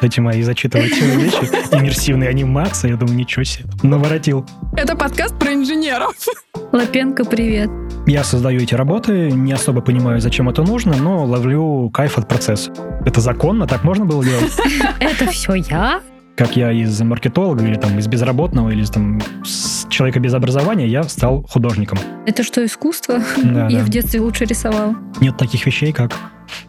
Эти мои зачитывательные вещи, иммерсивные анимации, я думаю, ничего себе, наворотил. Это подкаст про инженеров. Лапенко, привет. Я создаю эти работы, не особо понимаю, зачем это нужно, но ловлю кайф от процесса. Это законно, так можно было делать? Это все я? Как я из маркетолога или там из безработного, или там с человека без образования, я стал художником. Это что, искусство? Да, Я да. в детстве лучше рисовал. Нет таких вещей, как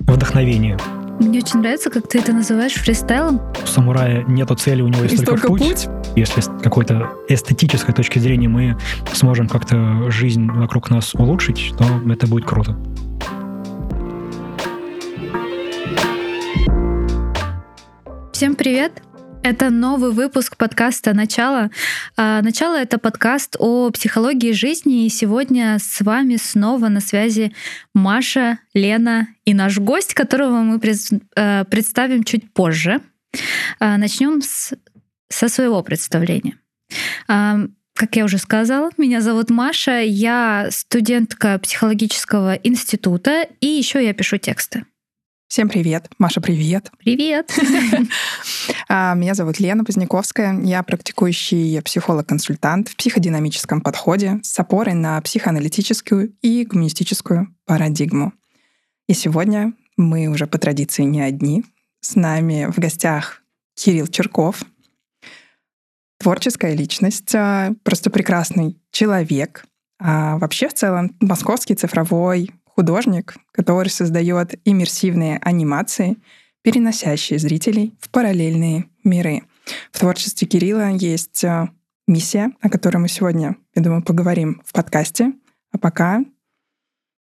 вдохновение. Мне очень нравится, как ты это называешь фристайлом. У самурая нету цели, у него есть И только, только путь. путь. Если с какой-то эстетической точки зрения мы сможем как-то жизнь вокруг нас улучшить, то это будет круто. Всем привет! Это новый выпуск подкаста «Начало». А, «Начало» — это подкаст о психологии жизни, и сегодня с вами снова на связи Маша, Лена и наш гость, которого мы э, представим чуть позже. А, Начнем с, со своего представления. А, Как я уже сказала, меня зовут Маша, я студентка психологического института, и еще я пишу тексты. Всем привет. Маша, привет. Привет! А, Меня зовут Лена Поздняковская. Я практикующий психолог-консультант в психодинамическом подходе с опорой на психоаналитическую и гуманистическую парадигму. И сегодня мы уже по традиции не одни. С нами в гостях Кирилл Черков, творческая личность, а, просто прекрасный человек. А вообще в целом московский цифровой художник, который создает иммерсивные анимации, переносящие зрителей в параллельные миры. В творчестве Кирилла есть э, миссия, о которой мы сегодня, я думаю, поговорим в подкасте. А пока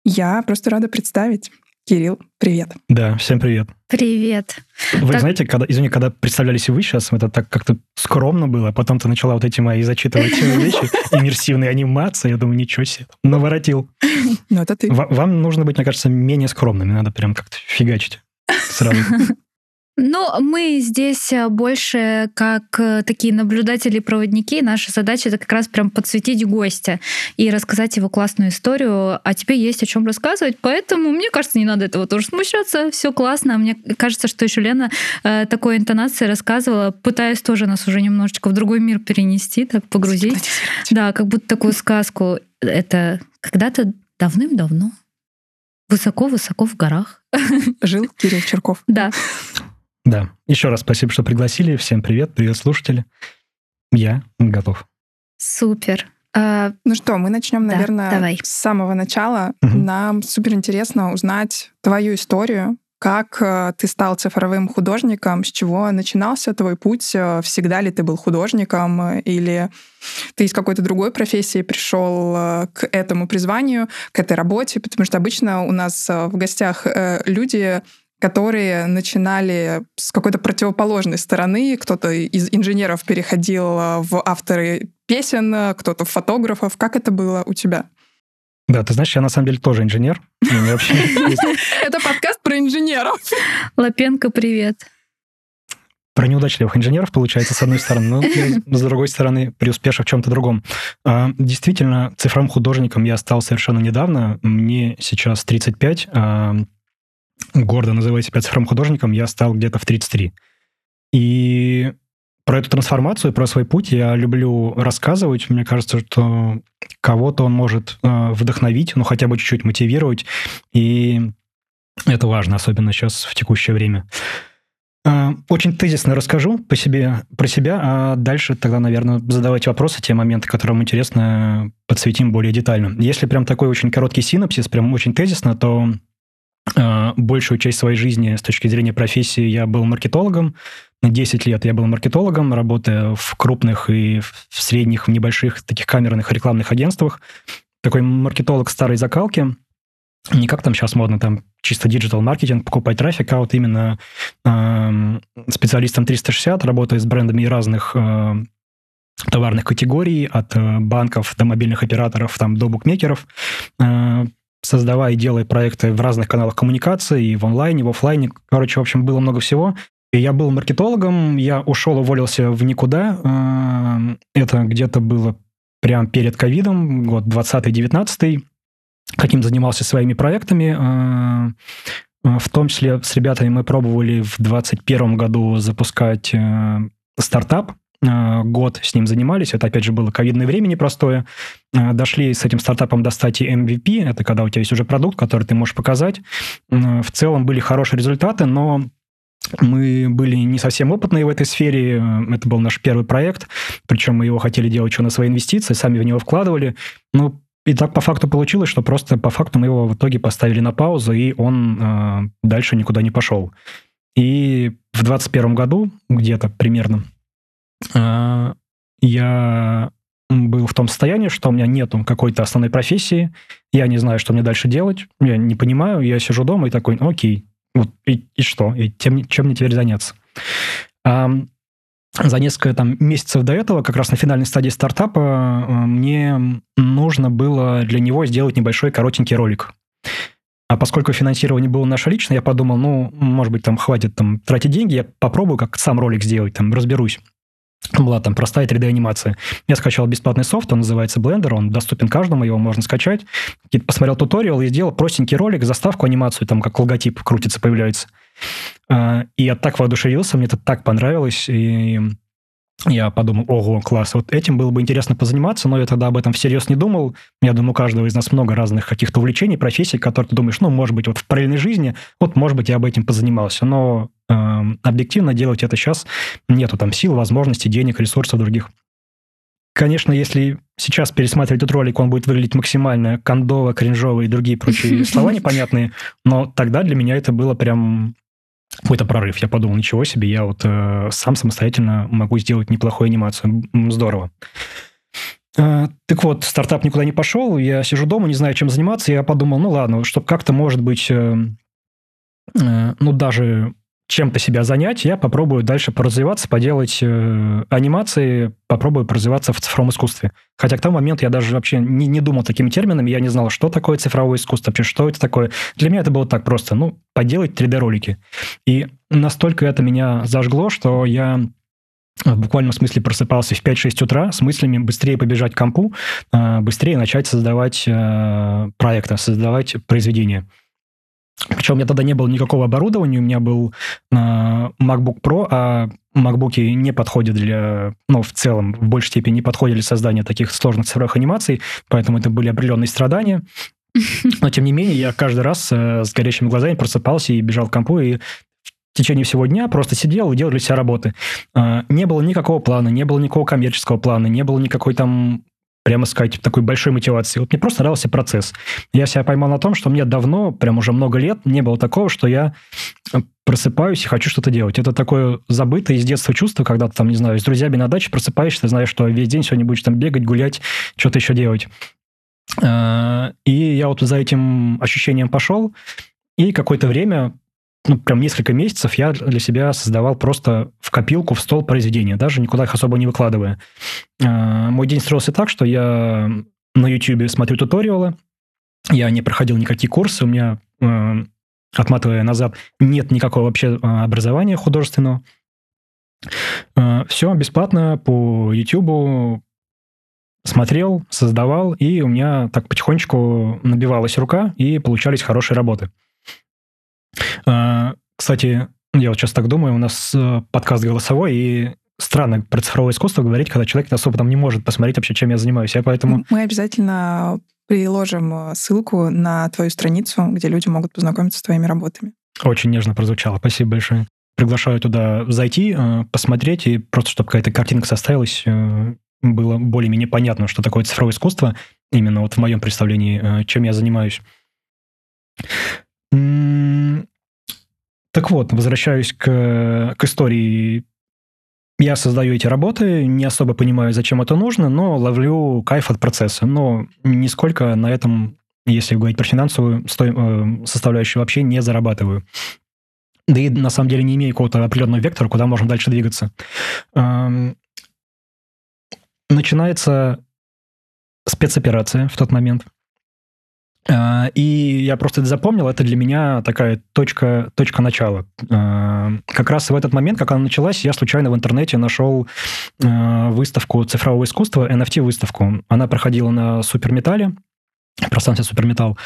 я просто рада представить. Кирилл, привет. Да, всем привет. Привет! Вы Так. знаете, когда, извини, когда представлялись вы сейчас, это так как-то скромно было, а потом ты начала вот эти мои зачитывательные вещи, иммерсивные анимации, я думаю, ничего себе, наворотил. Ну, это ты. Ва- Вам нужно быть, мне кажется, менее скромными, надо прям как-то фигачить сразу. Ну, мы здесь э, больше как э, такие наблюдатели-проводники. Наша задача это как раз прям подсветить гостя и рассказать его классную историю, а тебе есть о чем рассказывать. Поэтому, мне кажется, не надо этого тоже смущаться. Все классно. А Мне кажется, что еще Лена э, такой интонацией рассказывала, пытаясь тоже нас уже немножечко в другой мир перенести, так погрузить. Да, как будто такую сказку. Это когда-то давным-давно. Высоко-высоко в горах. Жил Кирилл Черков. Да. Да, еще раз спасибо, что пригласили. Всем привет, привет, слушатели. Я готов. Супер. А, Ну что, мы начнем, Да, наверное, давай. с самого начала. Мгм. Нам супер интересно узнать твою историю, как э, ты стал цифровым художником, с чего начинался твой путь, э, всегда ли ты был художником, или ты из какой-то другой профессии пришел э, к этому призванию, к этой работе, потому что обычно у нас в гостях люди которые начинали с какой-то противоположной стороны. Кто-то из инженеров переходил э, в авторы песен, э, кто-то в фотографов. Как это было у тебя? Да, ты знаешь, я на самом деле тоже инженер. Это подкаст про инженеров. Лапенко, привет. про неудачливых инженеров, получается, с одной стороны, но с другой стороны, преуспевших в чем-то другом. А, Действительно, цифровым художником я стал совершенно недавно. Мне сейчас 35, а гордо называю себя цифровым художником, я стал где-то в 33. И про эту трансформацию, про свой путь я люблю рассказывать. Мне кажется, что кого-то он может э, вдохновить, ну хотя бы чуть-чуть мотивировать. И это важно, особенно сейчас в текущее время. Э, Очень тезисно расскажу по себе, про себя, а дальше тогда, наверное, задавайте вопросы, те моменты, которые вам интересно, подсветим более детально. Если прям такой очень короткий синапсис, прям очень тезисно, то э, большую часть своей жизни с точки зрения профессии я был маркетологом. На 10 лет я был маркетологом, работая в крупных и в средних, в небольших таких камерных рекламных агентствах. Такой маркетолог старой закалки. Не как там сейчас модно, там чисто digital-маркетинг, покупать трафик, а вот именно э, специалистом 360, работая с брендами разных э, товарных категорий, от э, банков до мобильных операторов, там, до букмекеров, э, создавая и делая проекты в разных каналах коммуникации, и в онлайне, и в офлайне. Короче, в общем, было много всего. И я был маркетологом, я ушел, уволился в никуда. Э, Это где-то было прям перед ковидом, год 20-19 каким занимался своими проектами. Э, В том числе с ребятами мы пробовали в 2021 году запускать стартап, год с ним занимались. Это, опять же, было ковидное время непростое. Дошли с этим стартапом до стадии MVP. Это когда у тебя есть уже продукт, который ты можешь показать. В целом были хорошие результаты, но мы были не совсем опытные в этой сфере. Это был наш первый проект. Причем мы его хотели делать еще на свои инвестиции, сами в него вкладывали. Ну, и так по факту получилось, что просто по факту мы его в итоге поставили на паузу, и он э, дальше никуда не пошел. И в 2021 году, где-то примерно, э, я был в том состоянии, что у меня нету какой-то основной профессии, я не знаю, что мне дальше делать, я не понимаю, я сижу дома и такой, ну, окей, вот и, и что, и тем, чем мне теперь заняться? за несколько там, месяцев до этого, как раз на финальной стадии стартапа, э, мне нужно было для него сделать небольшой коротенький ролик. А поскольку финансирование было наше личное, я подумал, ну, может быть, там хватит там тратить деньги, я попробую как сам ролик сделать, там, разберусь. Была там простая 3D-анимация. Я скачал бесплатный софт, он называется Blender, он доступен каждому, его можно скачать. Посмотрел туториал и сделал простенький ролик, заставку, анимацию, там как логотип крутится, появляется. А, и я так воодушевился, мне это так понравилось, и я подумал, ого, класс, вот этим было бы интересно позаниматься, но я тогда об этом всерьез не думал. Я думаю, у каждого из нас много разных каких-то увлечений, профессий, которые ты думаешь, ну, может быть, вот в параллельной жизни, вот, может быть, я об этом позанимался. Но э, объективно делать это сейчас нету там сил, возможностей, денег, ресурсов других. Конечно, если сейчас пересматривать этот ролик, он будет выглядеть максимально кондово, кринжово и другие прочие слова непонятные, но тогда для меня это было прям какой-то прорыв. Я подумал, ничего себе, я вот э, сам самостоятельно могу сделать неплохую анимацию. Здорово. Э, так вот, стартап никуда не пошел, я сижу дома, не знаю, чем заниматься. Я подумал, ну ладно, чтобы как-то, может быть, э, э, ну даже чем-то себя занять, я попробую дальше поразвиваться, поделать э, анимации, попробую поразвиваться в цифровом искусстве. Хотя к тому моменту я даже вообще не, не думал такими терминами, я не знал, что такое цифровое искусство, вообще что это такое. Для меня это было так просто, ну, поделать 3D-ролики. И настолько это меня зажгло, что я в буквальном смысле просыпался в 5-6 утра с мыслями быстрее побежать к компу, э, быстрее начать создавать э, проекты, создавать произведения. Причем у меня тогда не было никакого оборудования, у меня был э, MacBook Pro, а MacBook не подходят для, ну, в целом, в большей степени не подходят для создания таких сложных цифровых анимаций, поэтому это были определенные страдания. Но, тем не менее, я каждый раз э, с горящими глазами просыпался и бежал к компу, и в течение всего дня просто сидел и делал для себя работы. Э, не было никакого плана, не было никакого коммерческого плана, не было никакой там прямо сказать, такой большой мотивации. Вот мне просто нравился процесс. Я себя поймал на том, что мне давно, прям уже много лет, не было такого, что я э, просыпаюсь и хочу что-то делать. Это такое забытое из детства чувство, когда ты там, не знаю, с друзьями на даче просыпаешься, ты знаешь, что весь день сегодня будешь там бегать, гулять, что-то еще делать. Э, и я вот за этим ощущением пошел, и какое-то время ну, прям несколько месяцев я для себя создавал просто в копилку, в стол произведения, даже никуда их особо не выкладывая. А, мой день строился так, что я на YouTube смотрю туториалы, я не проходил никакие курсы, у меня, а, отматывая назад, нет никакого вообще а, образования художественного. Все бесплатно по YouTube смотрел, создавал, и у меня так потихонечку набивалась рука, и получались хорошие работы. А, кстати, я вот сейчас так думаю, у нас э, подкаст голосовой, и странно про цифровое искусство говорить, когда человек особо там не может посмотреть вообще, чем я занимаюсь. Я поэтому... Мы обязательно приложим э, ссылку на твою страницу, где люди могут познакомиться с твоими работами. Очень нежно прозвучало. Спасибо большое. Приглашаю туда зайти, э, посмотреть, и просто чтобы какая-то картинка составилась, было более-менее понятно, что такое цифровое искусство, именно вот в моем представлении, чем я занимаюсь. Так вот, возвращаюсь к, к истории. Я создаю эти работы, не особо понимаю, зачем это нужно, но ловлю кайф от процесса. Но нисколько на этом, если говорить про финансовую. Э, составляющую, вообще не зарабатываю. Да и на самом деле не имею какого-то определенного вектора, куда можно дальше двигаться. Начинается спецоперация в тот момент. А, и я просто это запомнил, это для меня такая точка, точка начала. А, как раз в этот момент, как она началась, я случайно в интернете нашел а, выставку цифрового искусства, NFT-выставку. Она проходила на Суперметале, пространстве Суперметалл.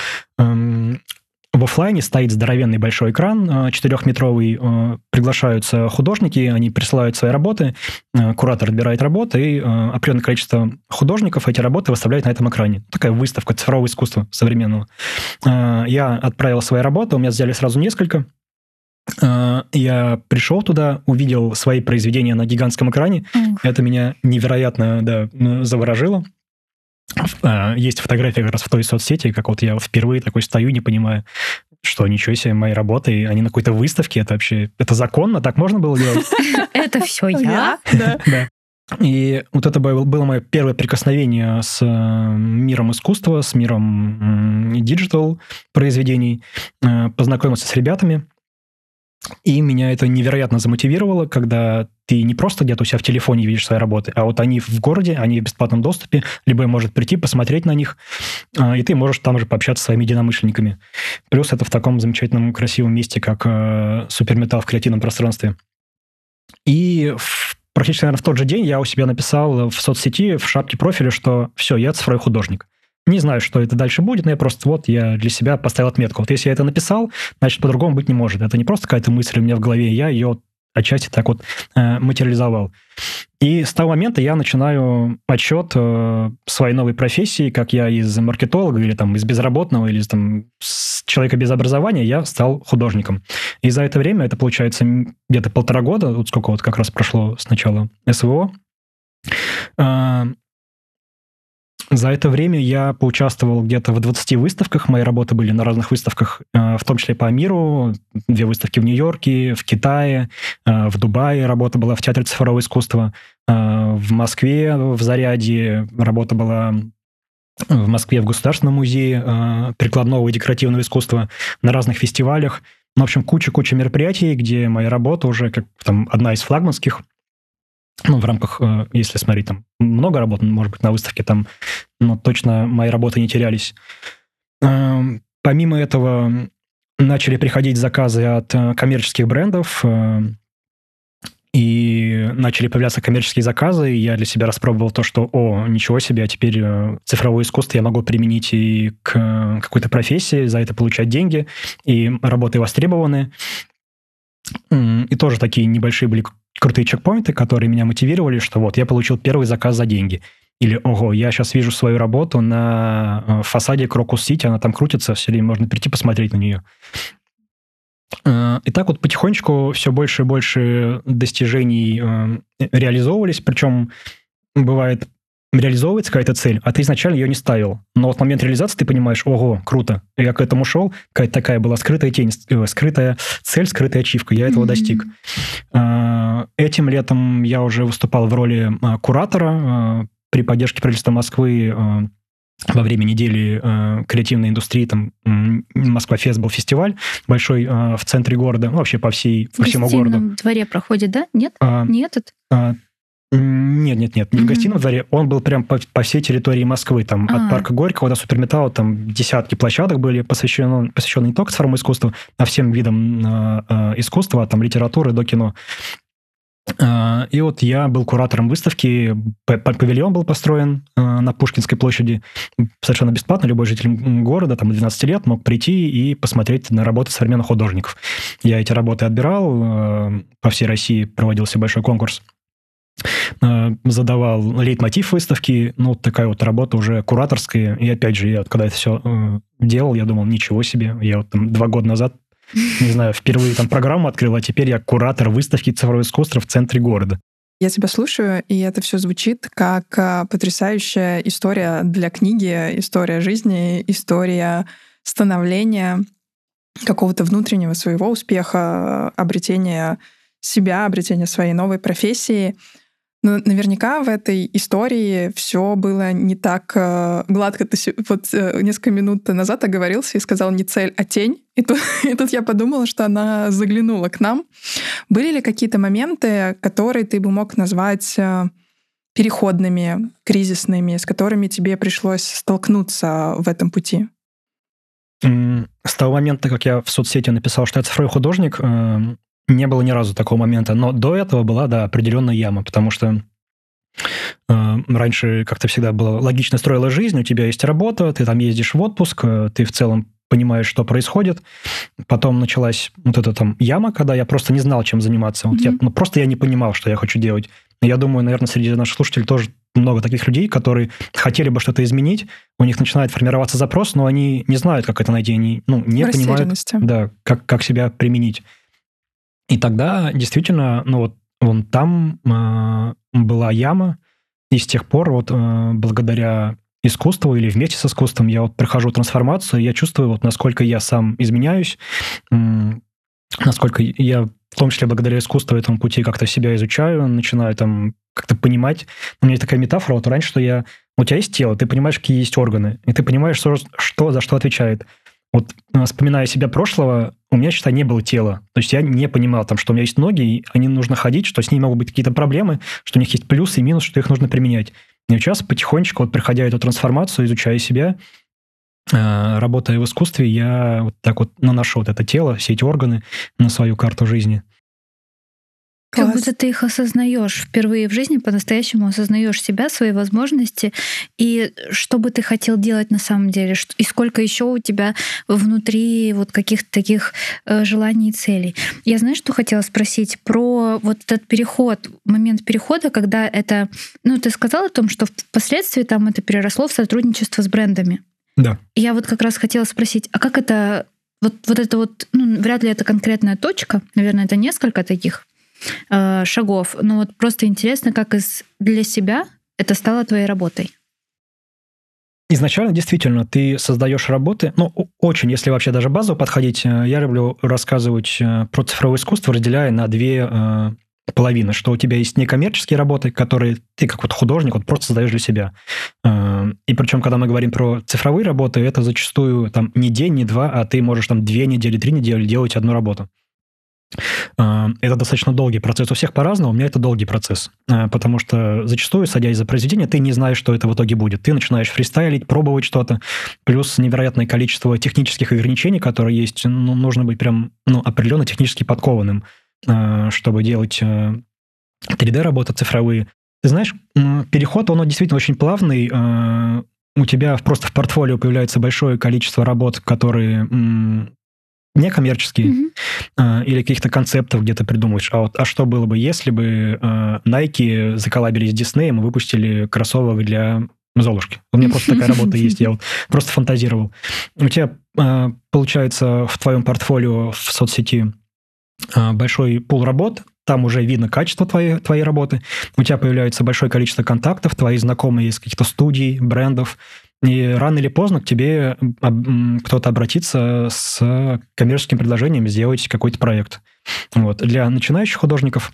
В офлайне стоит здоровенный большой экран, четырехметровый, приглашаются художники, они присылают свои работы, куратор отбирает работы, и определенное количество художников эти работы выставляют на этом экране. Такая выставка цифрового искусства современного. Я отправил свои работы, у меня взяли сразу несколько, я пришел туда, увидел свои произведения на гигантском экране. Mm. Это меня невероятно да, заворожило. А, есть фотография как раз в той соцсети, как вот я впервые такой стою, не понимаю, что ничего себе, мои работы, они на какой-то выставке, это вообще, это законно, так можно было делать? Это все я? Да. И вот это было мое первое прикосновение с э, миром искусства, с миром digital произведений. Э, познакомился с ребятами, и меня это невероятно замотивировало, когда ты не просто где-то у себя в телефоне видишь свои работы, а вот они в городе, они в бесплатном доступе, любой может прийти, посмотреть на них, а, и ты можешь там же пообщаться с своими единомышленниками. Плюс это в таком замечательном, красивом месте, как э, Суперметал в креативном пространстве. И в, практически, наверное, в тот же день я у себя написал в соцсети, в шапке профиля, что все, я цифровой художник. Не знаю, что это дальше будет, но я просто вот я для себя поставил отметку. Вот если я это написал, значит, по-другому быть не может. Это не просто какая-то мысль у меня в голове, я ее отчасти так вот э, материализовал. И с того момента я начинаю отчет э, своей новой профессии, как я из маркетолога или там из безработного, или там с человека без образования, я стал художником. И за это время, это получается где-то полтора года, вот сколько вот как раз прошло с начала СВО, э, за это время я поучаствовал где-то в 20 выставках. Мои работы были на разных выставках, э, в том числе по миру. Две выставки в Нью-Йорке, в Китае, э, в Дубае. Работа была в Театре цифрового искусства. Э, в Москве, в Заряде. Работа была в Москве в Государственном музее прикладного и декоративного искусства на разных фестивалях. В общем, куча-куча мероприятий, где моя работа уже как там одна из флагманских ну, в рамках, э, если смотреть, там много работ, может быть, на выставке там, но точно мои работы не терялись. Эм, помимо этого, начали приходить заказы от э, коммерческих брендов, э, и начали появляться коммерческие заказы, и я для себя распробовал то, что, о, ничего себе, а теперь цифровое искусство я могу применить и к какой-то профессии, за это получать деньги, и работы востребованы. И тоже такие небольшие были крутые чекпоинты, которые меня мотивировали, что вот я получил первый заказ за деньги. Или, ого, я сейчас вижу свою работу на э, фасаде Крокус Сити, она там крутится, все время можно прийти посмотреть на нее. Э, и так вот потихонечку все больше и больше достижений э, реализовывались, причем бывает реализовывается какая-то цель, а ты изначально ее не ставил. Но вот в момент реализации ты понимаешь, ого, круто, я к этому шел, какая-то такая была скрытая тень, э, скрытая цель, скрытая ачивка, я этого mm-hmm. достиг. А, этим летом я уже выступал в роли а, куратора а, при поддержке правительства Москвы во время недели э, креативной индустрии, там Москва Фест был фестиваль большой э, в центре города, ну, вообще по всей, по всему городу. В дворе проходит, да? Нет? А, не этот? А, нет, нет, нет, не mm-hmm. в гостином дворе. Он был прям по, по всей территории Москвы, там а. от парка Горького до Суперметалла, там десятки площадок были посвящены, посвящены не только цифровому искусству, а всем видам э, э, искусства, там литературы до кино. Э, и вот я был куратором выставки, павильон был построен э, на Пушкинской площади совершенно бесплатно. Любой житель города, там, 12 лет мог прийти и посмотреть на работы современных художников. Я эти работы отбирал, э, по всей России проводился большой конкурс задавал лейтмотив выставки, ну, вот такая вот работа уже кураторская. И опять же, я вот когда это все э, делал, я думал, ничего себе, я вот там два года назад, не знаю, впервые там программу открыл, а теперь я куратор выставки цифрового искусства в центре города. Я тебя слушаю, и это все звучит как э, потрясающая история для книги, история жизни, история становления какого-то внутреннего своего успеха, обретения себя, обретения своей новой профессии. Но наверняка в этой истории все было не так э, гладко. Ты вот э, несколько минут назад оговорился и сказал не цель, а тень. И тут, и тут я подумала, что она заглянула к нам. Были ли какие-то моменты, которые ты бы мог назвать э, переходными, кризисными, с которыми тебе пришлось столкнуться в этом пути? С того момента, как я в соцсети написал, что я цифровой художник, не было ни разу такого момента. Но до этого была, да, определенная яма, потому что раньше как-то всегда было логично строила жизнь, у тебя есть работа, ты там ездишь в отпуск, ты в целом понимаешь, что происходит. Потом началась вот эта там яма, когда я просто не знал, чем заниматься. Вот mm-hmm. я, ну, просто я не понимал, что я хочу делать. Я думаю, наверное, среди наших слушателей тоже много таких людей, которые хотели бы что-то изменить, у них начинает формироваться запрос, но они не знают, как это найти, они ну, не понимают, да, как, как себя применить. И тогда действительно, ну вот вон там э, была яма, и с тех пор вот э, благодаря искусству или вместе с искусством я вот прохожу трансформацию, я чувствую вот насколько я сам изменяюсь, э, насколько я в том числе благодаря искусству этому пути как-то себя изучаю, начинаю там как-то понимать. У меня есть такая метафора, вот раньше, что я... У тебя есть тело, ты понимаешь, какие есть органы, и ты понимаешь, что, что за что отвечает. Вот э, вспоминая себя прошлого, у меня, считай, не было тела. То есть я не понимал, там, что у меня есть ноги, и они нужно ходить, что с ними могут быть какие-то проблемы, что у них есть плюсы и минусы, что их нужно применять. И сейчас потихонечку, вот проходя эту трансформацию, изучая себя, э, работая в искусстве, я вот так вот наношу вот это тело, все эти органы на свою карту жизни. Класс. Как будто ты их осознаешь впервые в жизни, по-настоящему осознаешь себя, свои возможности и что бы ты хотел делать на самом деле, и сколько еще у тебя внутри вот каких-то таких э, желаний и целей. Я знаю, что хотела спросить про вот этот переход, момент перехода, когда это, ну, ты сказал о том, что впоследствии там это переросло в сотрудничество с брендами. Да. Я вот как раз хотела спросить, а как это вот, вот это вот, ну, вряд ли это конкретная точка, наверное, это несколько таких э, шагов. Но вот просто интересно, как из, для себя это стало твоей работой. Изначально, действительно, ты создаешь работы, ну, очень, если вообще даже базово подходить, э, я люблю рассказывать э, про цифровое искусство, разделяя на две э, половины, что у тебя есть некоммерческие работы, которые ты как вот художник вот просто создаешь для себя. Э, и причем, когда мы говорим про цифровые работы, это зачастую там не день, не два, а ты можешь там две недели, три недели делать одну работу. А, это достаточно долгий процесс. У всех по-разному, у меня это долгий процесс. А, потому что зачастую, садясь за произведение, ты не знаешь, что это в итоге будет. Ты начинаешь фристайлить, пробовать что-то. Плюс невероятное количество технических ограничений, которые есть. Ну, нужно быть прям ну, определенно технически подкованным, а, чтобы делать 3D-работы цифровые. Ты знаешь, переход, он действительно очень плавный. У тебя просто в портфолио появляется большое количество работ, которые некоммерческие, mm-hmm. или каких-то концептов где-то придумываешь. А вот а что было бы, если бы э, Nike заколабились с Disney и выпустили кроссовок для Золушки. У меня просто такая работа есть, я вот просто фантазировал. У тебя э, получается в твоем портфолио в соцсети большой пул работ, там уже видно качество твоей, твоей работы, у тебя появляется большое количество контактов, твои знакомые из каких-то студий, брендов, и рано или поздно к тебе кто-то обратится с коммерческим предложением сделать какой-то проект. Вот. Для начинающих художников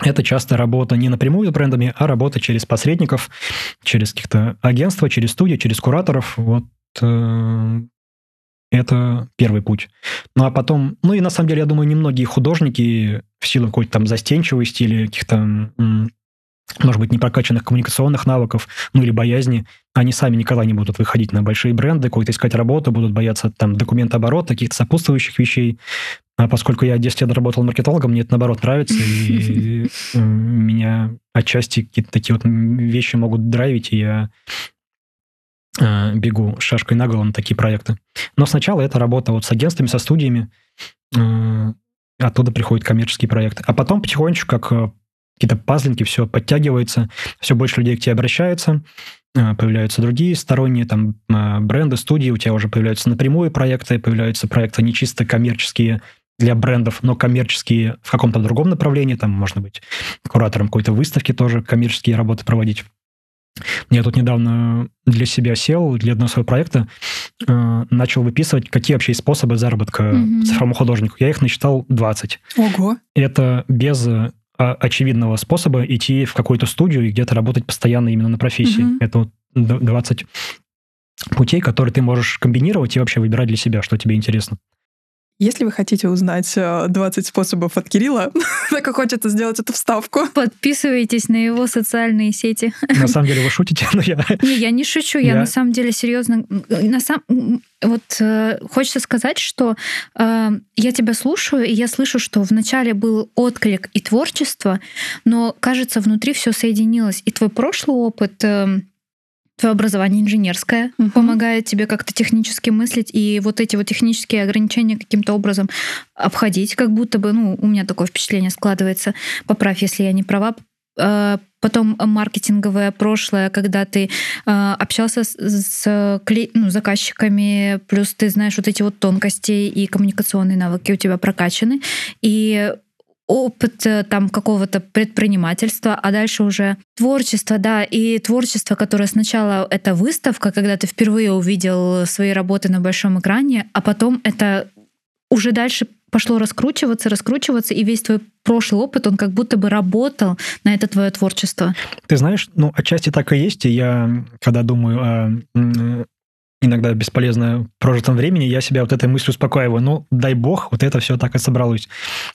это часто работа не напрямую с брендами, а работа через посредников, через каких-то агентства, через студии, через кураторов. Вот э, это первый путь. Ну а потом, ну и на самом деле, я думаю, немногие художники в силу какой-то там застенчивости или каких-то может быть, непрокачанных коммуникационных навыков, ну или боязни, они сами никогда не будут выходить на большие бренды, какой-то искать работу, будут бояться там документооборота, каких-то сопутствующих вещей. А поскольку я 10 лет работал маркетологом, мне это, наоборот, нравится, и меня отчасти какие-то такие вот вещи могут драйвить, и я а, бегу шашкой на голову на такие проекты. Но сначала это работа вот с агентствами, со студиями, а, оттуда приходят коммерческие проекты. А потом потихонечку, как э, какие-то пазлинки, все подтягивается, все больше людей к тебе обращается, а, появляются другие сторонние там а, бренды, студии, у тебя уже появляются напрямую проекты, появляются проекты не чисто коммерческие для брендов, но коммерческие в каком-то другом направлении, там можно быть куратором какой-то выставки тоже, коммерческие работы проводить. Я тут недавно для себя сел, для одного своего проекта, э, начал выписывать, какие вообще способы заработка mm-hmm. цифровому художнику. Я их насчитал 20. Ого! Это без очевидного способа идти в какую-то студию и где-то работать постоянно именно на профессии. Mm-hmm. Это вот 20 путей, которые ты можешь комбинировать и вообще выбирать для себя, что тебе интересно. Если вы хотите узнать 20 э, способов от Кирилла, так и хочется сделать эту вставку. Подписывайтесь на его социальные сети. На самом деле вы шутите, но я... Не, я не шучу, я, я на самом деле серьезно... На сам... Вот э, хочется сказать, что э, я тебя слушаю, и я слышу, что вначале был отклик и творчество, но, кажется, внутри все соединилось. И твой прошлый опыт... Э, твое образование инженерское uh-huh. помогает тебе как-то технически мыслить и вот эти вот технические ограничения каким-то образом обходить, как будто бы, ну, у меня такое впечатление складывается, поправь, если я не права, а, потом маркетинговое прошлое, когда ты э, общался с, с ну, заказчиками, плюс ты знаешь вот эти вот тонкости и коммуникационные навыки у тебя прокачаны, и опыт э, там какого-то предпринимательства, а дальше уже творчество, да, и творчество, которое сначала это выставка, когда ты впервые увидел свои работы на большом экране, а потом это уже дальше пошло раскручиваться, раскручиваться, и весь твой прошлый опыт, он как будто бы работал на это твое творчество. Ты знаешь, ну, отчасти так и есть, и я, когда думаю о иногда бесполезно прожитом времени, я себя вот этой мыслью успокаиваю. Ну, дай бог, вот это все так и собралось.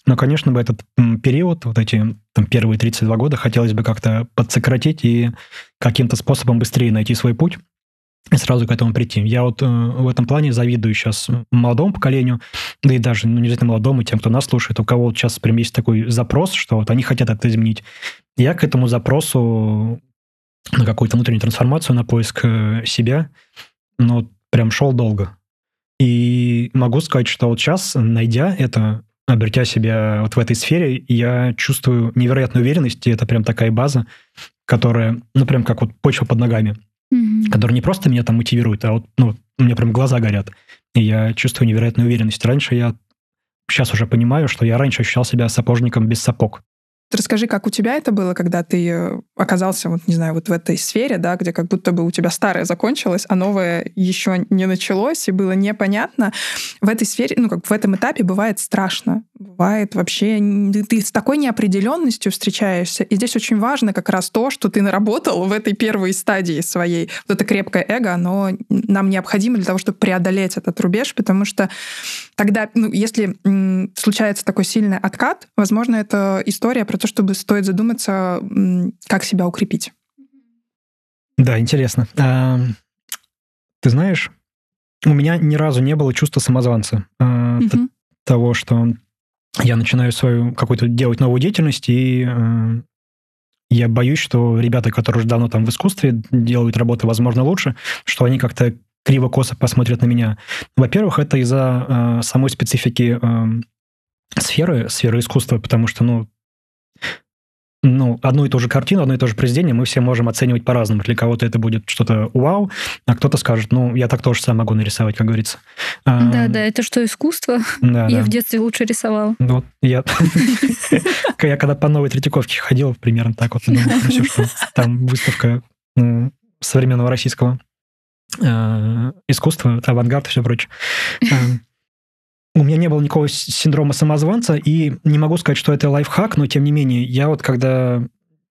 Но, конечно, бы этот период, вот эти там, первые 32 года, хотелось бы как-то подсократить и каким-то способом быстрее найти свой путь и сразу к этому прийти. Я вот э, в этом плане завидую сейчас молодому поколению, да и даже, ну, не обязательно молодому, тем, кто нас слушает, у кого вот сейчас прям есть такой запрос, что вот они хотят это изменить. Я к этому запросу на какую-то внутреннюю трансформацию, на поиск э, себя но прям шел долго. И могу сказать, что вот сейчас, найдя это, обретя себя вот в этой сфере, я чувствую невероятную уверенность, и это прям такая база, которая, ну, прям как вот почва под ногами, mm-hmm. которая не просто меня там мотивирует, а вот, ну, у меня прям глаза горят. И я чувствую невероятную уверенность. Раньше я, сейчас уже понимаю, что я раньше ощущал себя сапожником без сапог. Расскажи, как у тебя это было, когда ты э, оказался, вот не знаю, вот в этой сфере, да, где как будто бы у тебя старое закончилось, а новое еще не началось, и было непонятно. В этой сфере, ну, как в этом этапе бывает страшно. Бывает вообще... Ты с такой неопределенностью встречаешься. И здесь очень важно как раз то, что ты наработал в этой первой стадии своей. Вот это крепкое эго, оно нам необходимо для того, чтобы преодолеть этот рубеж, потому что тогда, ну, если случается такой сильный откат, возможно, это история про то, чтобы стоит задуматься, как себя укрепить. Да, интересно. А, ты знаешь, у меня ни разу не было чувства самозванца. А, угу. Того, что я начинаю свою какую-то делать новую деятельность, и а, я боюсь, что ребята, которые уже давно там в искусстве делают работы, возможно, лучше, что они как-то криво-косо посмотрят на меня. Во-первых, это из-за э, самой специфики э, сферы, сферы искусства, потому что, ну, ну, одну и ту же картину, одно и то же произведение мы все можем оценивать по-разному. Для кого-то это будет что-то вау, а кто-то скажет, ну, я так тоже сам могу нарисовать, как говорится. Да, да, это что, искусство? Да, я да. в детстве лучше рисовала. Вот, я... Я когда по новой Третьяковке ходил, примерно так вот, ну, там выставка современного российского э, искусства, авангард и все прочее у меня не было никакого синдрома самозванца, и не могу сказать, что это лайфхак, но тем не менее, я вот когда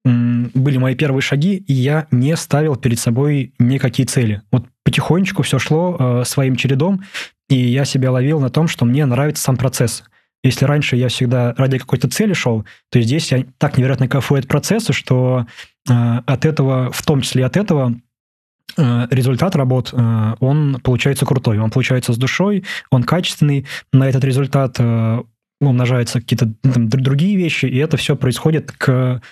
были мои первые шаги, я не ставил перед собой никакие цели. Вот потихонечку все шло э, своим чередом, и я себя ловил на том, что мне нравится сам процесс. Если раньше я всегда ради какой-то цели шел, то здесь я так невероятно кайфую от процесса, что э, от этого, в том числе от этого, результат работ, э, он получается крутой, он получается с душой, он качественный, на этот результат э, умножаются какие-то там, другие вещи, и это все происходит к,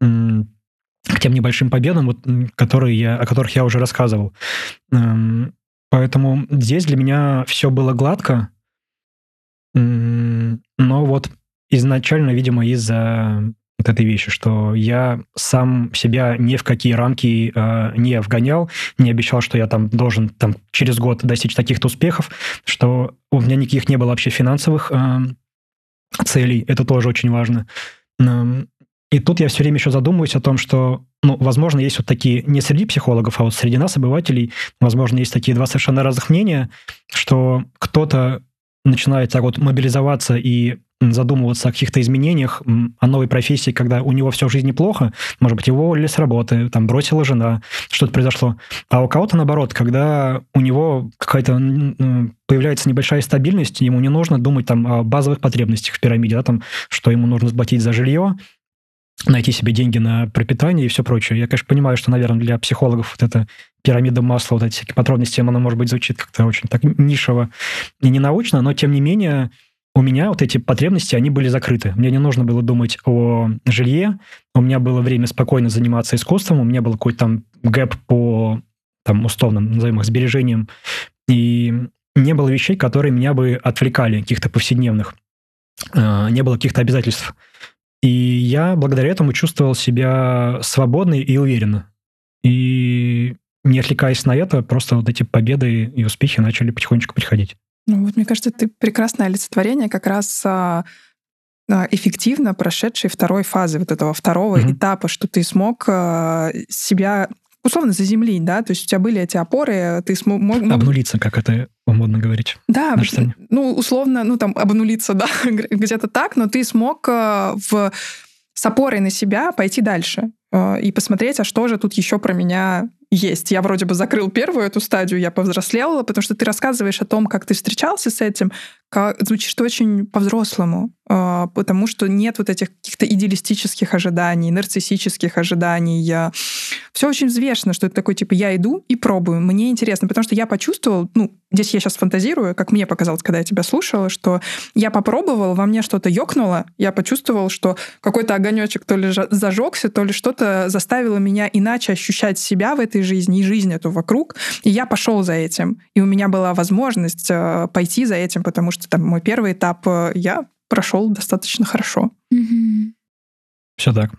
к тем небольшим победам, вот, которые я, о которых я уже рассказывал. Эм, поэтому здесь для меня все было гладко, но вот изначально, видимо, из-за вот этой вещи, что я сам себя ни в какие рамки э, не вгонял, не обещал, что я там должен там через год достичь таких-то успехов, что у меня никаких не было вообще финансовых э, целей, это тоже очень важно. Э, и тут я все время еще задумываюсь о том, что, ну, возможно, есть вот такие, не среди психологов, а вот среди нас, обывателей, возможно, есть такие два совершенно разных мнения, что кто-то начинает так вот мобилизоваться и задумываться о каких-то изменениях, о новой профессии, когда у него все в жизни плохо, может быть, его уволили с работы, там бросила жена, что-то произошло. А у кого-то наоборот, когда у него какая-то появляется небольшая стабильность, ему не нужно думать там о базовых потребностях в пирамиде, да, там, что ему нужно заплатить за жилье, найти себе деньги на пропитание и все прочее. Я, конечно, понимаю, что, наверное, для психологов вот эта пирамида масла, вот эти всякие подробности, она, может быть, звучит как-то очень так нишево и ненаучно, но, тем не менее, у меня вот эти потребности, они были закрыты. Мне не нужно было думать о жилье, у меня было время спокойно заниматься искусством, у меня был какой-то там гэп по там, условным, назовем их, сбережениям, и не было вещей, которые меня бы отвлекали, каких-то повседневных. А, не было каких-то обязательств. И я благодаря этому чувствовал себя свободно и уверенно. И не отвлекаясь на это, просто вот эти победы и успехи начали потихонечку приходить. Ну вот, мне кажется, ты прекрасное олицетворение как раз а, а, эффективно прошедшей второй фазы вот этого второго mm-hmm. этапа, что ты смог а, себя условно заземлить, да, то есть у тебя были эти опоры, ты смог... Мог... Обнулиться, как это модно говорить. Да, ну, условно, ну, там, обнулиться, да, где-то так, но ты смог в с опорой на себя пойти дальше и посмотреть, а что же тут еще про меня есть. Я вроде бы закрыл первую эту стадию, я повзрослела, потому что ты рассказываешь о том, как ты встречался с этим, как, звучит очень по-взрослому, потому что нет вот этих каких-то идеалистических ожиданий, нарциссических ожиданий. Все очень взвешено, что это такой, типа, я иду и пробую, мне интересно, потому что я почувствовал, ну, здесь я сейчас фантазирую, как мне показалось, когда я тебя слушала, что я попробовал, во мне что-то ёкнуло, я почувствовал, что какой-то огонечек то ли зажегся, то ли что-то заставило меня иначе ощущать себя в этой жизни и жизнь эту вокруг, и я пошел за этим. И у меня была возможность э, пойти за этим, потому что там мой первый этап э, я прошел достаточно хорошо. Угу. Все так.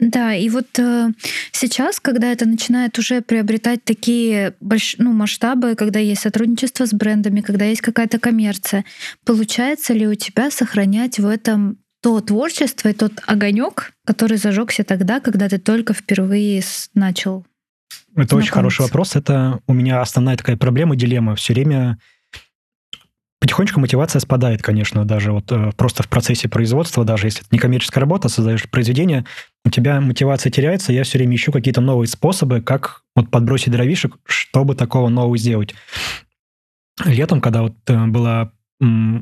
Да, и вот э, сейчас, когда это начинает уже приобретать такие больш... ну, масштабы, когда есть сотрудничество с брендами, когда есть какая-то коммерция, получается ли у тебя сохранять в этом то творчество и тот огонек, который зажегся тогда, когда ты только впервые начал? Это очень хороший вопрос. Это у меня основная такая проблема, дилемма. Все время Потихонечку мотивация спадает, конечно, даже вот э, просто в процессе производства, даже если это не коммерческая работа, создаешь произведение, у тебя мотивация теряется, я все время ищу какие-то новые способы, как вот подбросить дровишек, чтобы такого нового сделать. Летом, когда вот э, была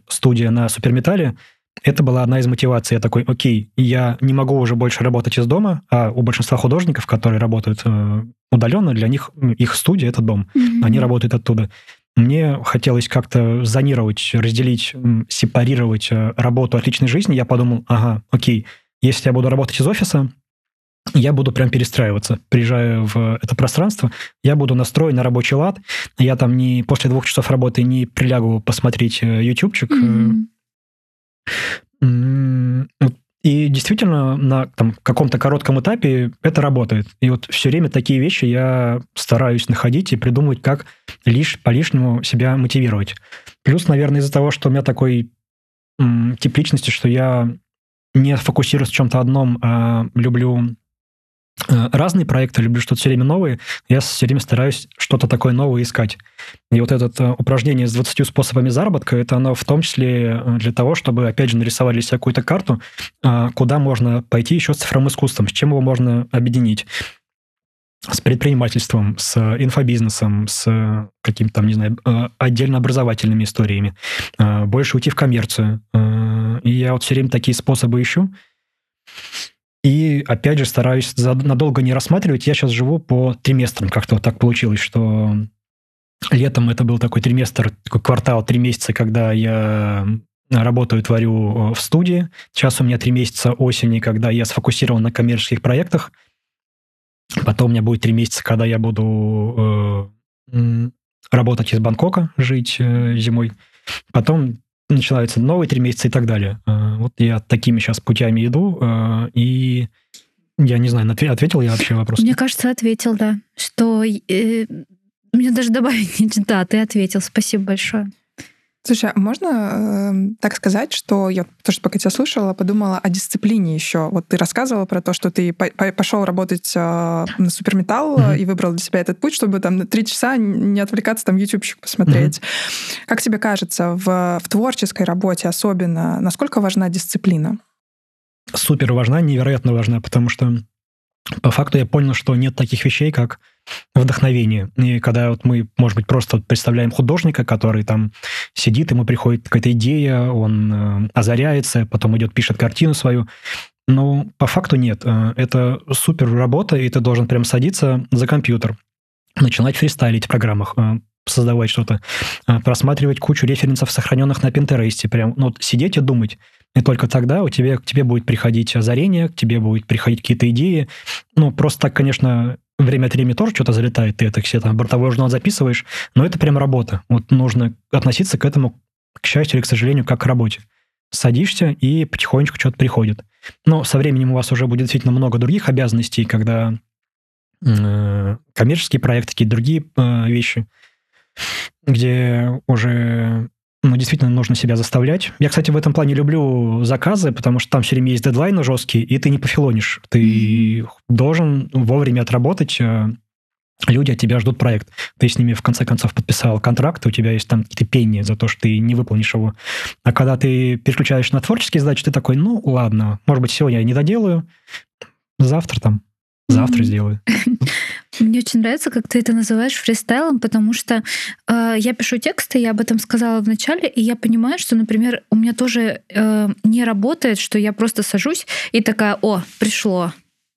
студия на Суперметале, это была одна из мотиваций. Я такой, окей, я не могу уже больше работать из дома, а у большинства художников, которые работают э, удаленно, для них их студия — это дом. Mm-hmm. Они работают оттуда. Мне хотелось как-то зонировать, разделить, сепарировать э, работу от личной жизни. Я подумал, ага, окей, если я буду работать из офиса, я буду прям перестраиваться. Приезжая в это пространство, я буду настроен на рабочий лад. Я там не после двух часов работы не прилягу посмотреть э, ютубчик. Mm-hmm. И действительно, на там, каком-то коротком этапе это работает. И вот все время такие вещи я стараюсь находить и придумывать, как лишь по-лишнему себя мотивировать. Плюс, наверное, из-за того, что у меня такой м, тип личности, что я не фокусируюсь в чем-то одном, а люблю разные проекты, люблю что-то все время новое, я все время стараюсь что-то такое новое искать. И вот это э, упражнение с 20 способами заработка, это оно в том числе э, для того, чтобы, опять же, нарисовали себе какую-то карту, куда можно пойти еще с цифровым искусством, с чем его можно объединить с предпринимательством, с инфобизнесом, с какими-то там, не знаю, отдельно образовательными историями, больше уйти в коммерцию. И я вот все время такие способы ищу. И, опять же, стараюсь надолго не рассматривать. Я сейчас живу по триместрам. Как-то вот так получилось, что летом это был такой триместр, такой квартал, три месяца, когда я работаю, творю э, в студии. Сейчас у меня три месяца осени, когда я сфокусирован на коммерческих проектах. Потом у меня будет три месяца, когда я буду э, работать из Бангкока, жить э, зимой. Потом начинаются новые три месяца и так далее. Э, вот я такими сейчас путями иду, э, и я не знаю, ответил я вообще вопрос? Мне кажется, ответил, да. Что э, мне даже добавить нечего. Да, ты ответил. Спасибо большое. Слушай, а можно э, так сказать, что я тоже пока тебя слушала, подумала о дисциплине еще. Вот ты рассказывала про то, что ты по пошел работать э, на суперметалл mm-hmm. и выбрал для себя этот путь, чтобы там на три часа не отвлекаться, там ютубчик посмотреть. Mm-hmm. Как тебе кажется, в, в творческой работе особенно, насколько важна дисциплина? Супер важна, невероятно важна, потому что по факту я понял, что нет таких вещей, как вдохновение. И когда вот мы, может быть, просто представляем художника, который там сидит, ему приходит какая-то идея, он э, озаряется, потом идет, пишет картину свою. Но по факту нет. Э, это супер работа, и ты должен прям садиться за компьютер, начинать фристайлить в программах, э, создавать что-то, э, просматривать кучу референсов, сохраненных на Пинтересте, прям ну, вот сидеть и думать. И только тогда у тебя, к тебе будет приходить озарение, к тебе будут приходить какие-то идеи. Ну, просто так, конечно, время от времени тоже что-то залетает, ты это все там бортовой журнал записываешь, но это прям работа. Вот нужно относиться к этому, к счастью или к сожалению, как к работе. Садишься, и потихонечку что-то приходит. Но со временем у вас уже будет действительно много других обязанностей, когда э, коммерческие проекты, какие-то другие э, вещи, где уже ну, действительно нужно себя заставлять. Я, кстати, в этом плане люблю заказы, потому что там все время есть дедлайны жесткие, и ты не пофилонишь. Ты должен вовремя отработать э, люди от тебя ждут проект. Ты с ними, в конце концов, подписал контракт, у тебя есть там какие-то пени за то, что ты не выполнишь его. А когда ты переключаешь на творческие задачи, ты такой, ну, ладно, может быть, сегодня я не доделаю, завтра там Завтра сделаю. Мне очень нравится, как ты это называешь фристайлом, потому что э, я пишу тексты, я об этом сказала в начале, и я понимаю, что, например, у меня тоже э, не работает, что я просто сажусь и такая, о, пришло,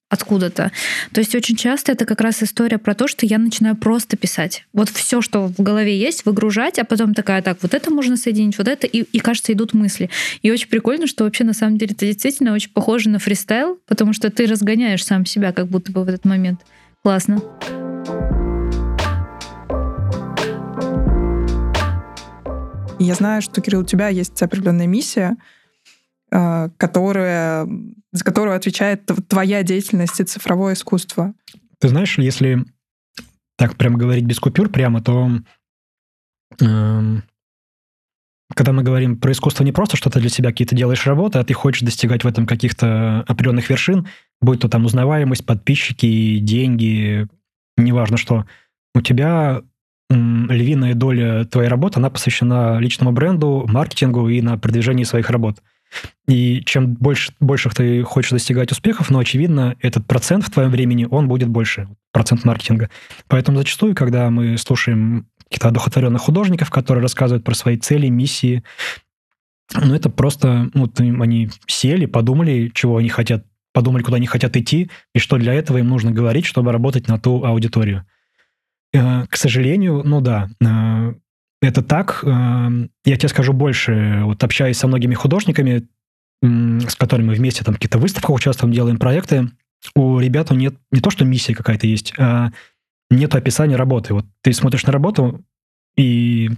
откуда-то. То есть очень часто это как раз история про то, что я начинаю просто писать. Вот все, что в голове есть, выгружать, а потом такая, так, вот это можно соединить, вот это, и, и кажется, идут мысли. И очень прикольно, что вообще на самом деле это действительно очень похоже на фристайл, потому что ты разгоняешь сам себя как будто бы в этот момент. Классно. Я знаю, что, Кирилл, у тебя есть определенная миссия, э, которая за которую отвечает твоя деятельность и цифровое искусство? Ты знаешь, если так прямо говорить без купюр прямо, то э, когда мы говорим про искусство не просто, что ты для себя какие-то делаешь работы, а ты хочешь достигать в этом каких-то определенных вершин, будь то там узнаваемость, подписчики, деньги, неважно что, у тебя львиная доля твоей работы, она посвящена личному бренду, маркетингу и на продвижении своих работ. И чем больше, больших ты хочешь достигать успехов, но, очевидно, этот процент в твоем времени, он будет больше, процент маркетинга. Поэтому зачастую, когда мы слушаем каких-то одухотворенных художников, которые рассказывают про свои цели, миссии, ну, это просто, ну, они сели, подумали, чего они хотят, подумали, куда они хотят идти, и что для этого им нужно говорить, чтобы работать на ту аудиторию. Э, к сожалению, ну да, э, это так. Эм, я тебе скажу больше. Вот общаясь со многими художниками, с которыми мы вместе там какие-то выставках участвуем, делаем проекты, у ребят нет не то, что миссия какая-то есть, а нет описания работы. Вот ты смотришь на работу, и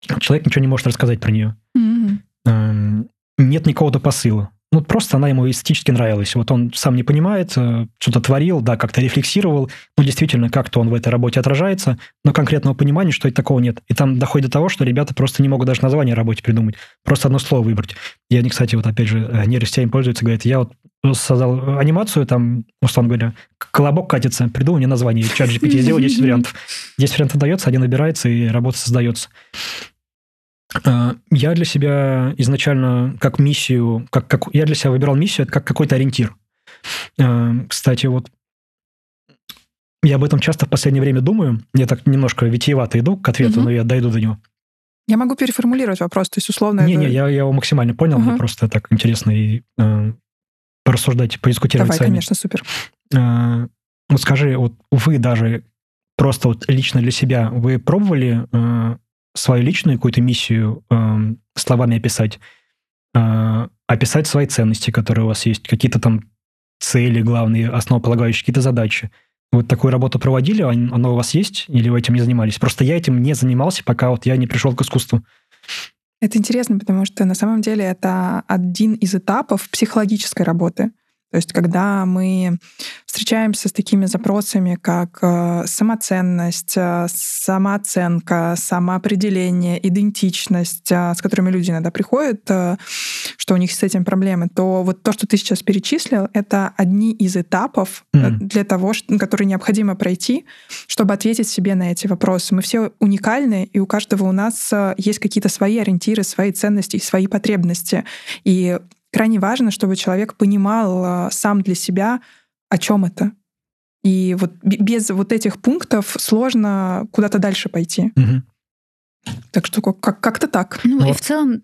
человек ничего не может рассказать про нее. Mm-hmm. Нет никакого-то посыла. Ну, просто она ему эстетически нравилась. Вот он сам не понимает, э, что-то творил, да, как-то рефлексировал. Ну, действительно, как-то он в этой работе отражается, но конкретного понимания, что это такого нет. И там доходит до того, что ребята просто не могут даже название работе придумать. Просто одно слово выбрать. И они, кстати, вот опять же, э, нейросетями пользуются, говорят, я вот создал анимацию, там, условно говоря, колобок катится, придумал мне название, чат GPT сделал 10 вариантов. 10 вариантов дается, один набирается, и работа создается. А, я для себя изначально как миссию, как, как я для себя выбирал миссию, это как какой-то ориентир. А, кстати, вот я об этом часто в последнее время думаю. Я так немножко витиевато иду к ответу, угу. но я дойду до него. Я могу переформулировать вопрос, то есть условно... Не-не, это... я, я его максимально понял, угу. мне просто так интересно и э, порассуждать, подискутировать Давай, сами. конечно, супер. Э, вот скажи, вот вы даже просто вот лично для себя, вы пробовали э, свою личную какую-то миссию э, словами описать, э, описать свои ценности, которые у вас есть, какие-то там цели главные, основополагающие, какие-то задачи. Вот такую работу проводили, оно у вас есть, или вы этим не занимались? Просто я этим не занимался, пока вот я не пришел к искусству. Это интересно, потому что на самом деле это один из этапов психологической работы. То есть, когда мы встречаемся с такими запросами, как э, самоценность, э, самооценка, самоопределение, идентичность, э, с которыми люди иногда приходят, что у них с этим проблемы, то вот то, что ты сейчас перечислил, это одни из этапов mm. для того, которые необходимо пройти, чтобы ответить себе на эти вопросы. Мы все уникальны, и у каждого у нас есть какие-то свои ориентиры, свои ценности и свои потребности. И крайне важно, чтобы человек понимал а, сам для себя, о чем это. И вот без вот этих пунктов сложно куда-то дальше пойти. Угу. Так что как- как-то так. Ну вот. и в целом,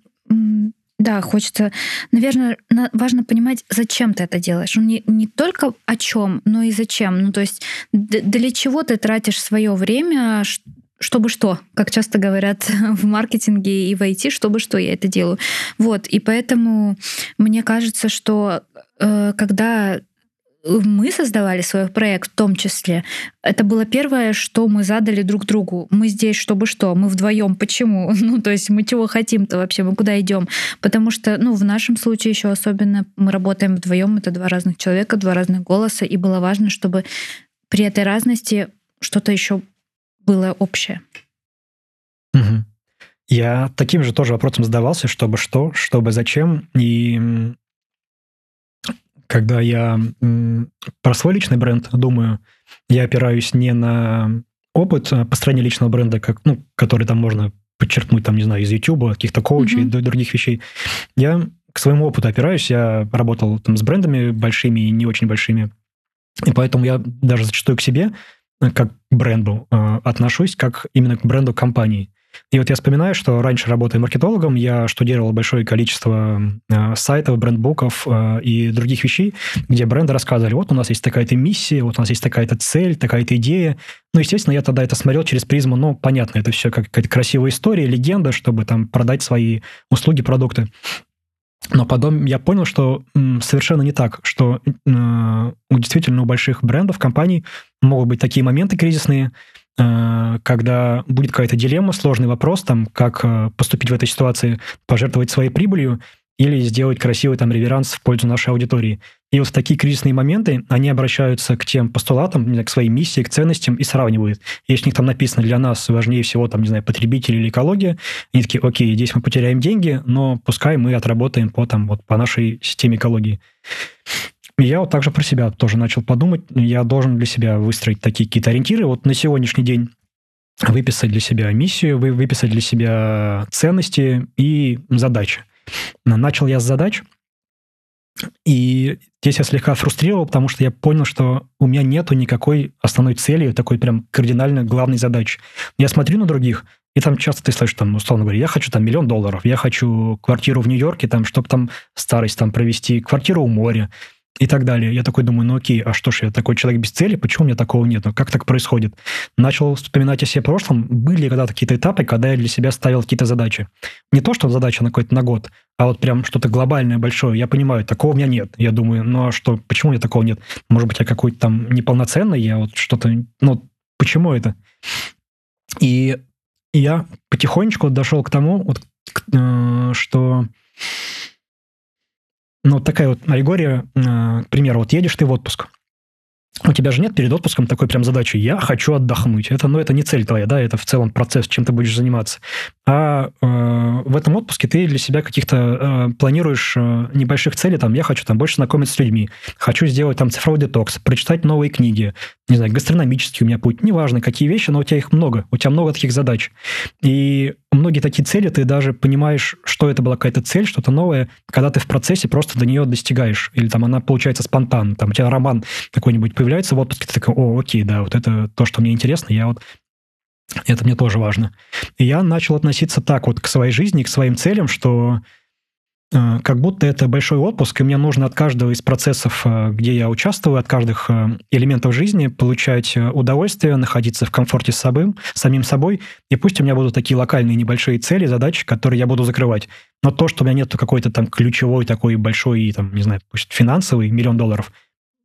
да, хочется, наверное, важно понимать, зачем ты это делаешь. Ну, не, не только о чем, но и зачем. Ну, то есть для чего ты тратишь свое время, чтобы что, как часто говорят в маркетинге и в IT, чтобы что я это делаю. Вот, и поэтому мне кажется, что э, когда мы создавали свой проект в том числе, это было первое, что мы задали друг другу. Мы здесь, чтобы что? Мы вдвоем. Почему? Ну, то есть мы чего хотим-то вообще? Мы куда идем? Потому что, ну, в нашем случае еще особенно мы работаем вдвоем. Это два разных человека, два разных голоса, и было важно, чтобы при этой разности что-то еще было общее. Угу. Я таким же тоже вопросом задавался, чтобы что, чтобы зачем. И когда я про свой личный бренд думаю, я опираюсь не на опыт а построения личного бренда, как, ну, который там можно подчеркнуть, там, не знаю, из YouTube, каких-то коучей mm-hmm. других вещей. Я к своему опыту опираюсь. Я работал там с брендами большими и не очень большими. И поэтому я даже зачастую к себе как к бренду э, отношусь, как именно к бренду компании. И вот я вспоминаю, что раньше, работая маркетологом, я штудировал большое количество э, сайтов, брендбуков э, и других вещей, где бренды рассказывали, вот у нас есть такая-то миссия, вот у нас есть такая-то цель, такая-то идея. Ну, естественно, я тогда это смотрел через призму, ну, понятно, это все как какая-то красивая история, легенда, чтобы там продать свои услуги, продукты. Но потом я понял, что совершенно не так, что э, действительно у больших брендов, компаний могут быть такие моменты кризисные, э, когда будет какая-то дилемма, сложный вопрос, там, как э, поступить в этой ситуации, пожертвовать своей прибылью или сделать красивый там реверанс в пользу нашей аудитории. И вот в такие кризисные моменты они обращаются к тем постулатам, к своей миссии, к ценностям и сравнивают. Если у них там написано для нас важнее всего, там, не знаю, потребитель или экология, они такие, окей, здесь мы потеряем деньги, но пускай мы отработаем по, там, вот, по нашей системе экологии. И я вот также про себя тоже начал подумать. Я должен для себя выстроить такие какие-то ориентиры. Вот на сегодняшний день выписать для себя миссию, выписать для себя ценности и задачи. Начал я с задач, и здесь я слегка фрустрировал, потому что я понял, что у меня нету никакой основной цели, такой прям кардинально главной задачи. Я смотрю на других, и там часто ты слышишь, там, условно говоря, я хочу там миллион долларов, я хочу квартиру в Нью-Йорке, там, чтобы там старость там провести, квартиру у моря, и так далее. Я такой думаю, ну окей, а что ж, я такой человек без цели, почему у меня такого нет? Ну, как так происходит? Начал вспоминать о себе прошлом. Были когда-то какие-то этапы, когда я для себя ставил какие-то задачи. Не то, что задача на какой-то на год, а вот прям что-то глобальное, большое. Я понимаю, такого у меня нет. Я думаю, ну а что, почему у меня такого нет? Может быть, я какой-то там неполноценный, я вот что-то... Ну, почему это? И я потихонечку дошел к тому, вот, э, что ну, вот такая вот аллегория, э, к примеру, вот едешь ты в отпуск, у тебя же нет перед отпуском такой прям задачи «я хочу отдохнуть». Это, ну, это не цель твоя, да, это в целом процесс, чем ты будешь заниматься. А э, в этом отпуске ты для себя каких-то э, планируешь э, небольших целей, там, я хочу там больше знакомиться с людьми, хочу сделать там цифровой детокс, прочитать новые книги, не знаю, гастрономический у меня путь, неважно, какие вещи, но у тебя их много, у тебя много таких задач. И многие такие цели, ты даже понимаешь, что это была какая-то цель, что-то новое, когда ты в процессе просто до нее достигаешь, или там она получается спонтанно, там у тебя роман какой-нибудь появляется в отпуске, ты такой, о, окей, да, вот это то, что мне интересно, я вот это мне тоже важно. И я начал относиться так вот к своей жизни, к своим целям, что как будто это большой отпуск, и мне нужно от каждого из процессов, э, где я участвую, от каждых э, элементов жизни получать удовольствие, находиться в комфорте с собой, самим собой. И пусть у меня будут такие локальные небольшие цели, задачи, которые я буду закрывать. Но то, что у меня нет какой-то там ключевой такой большой, там, не знаю, пусть финансовый миллион долларов,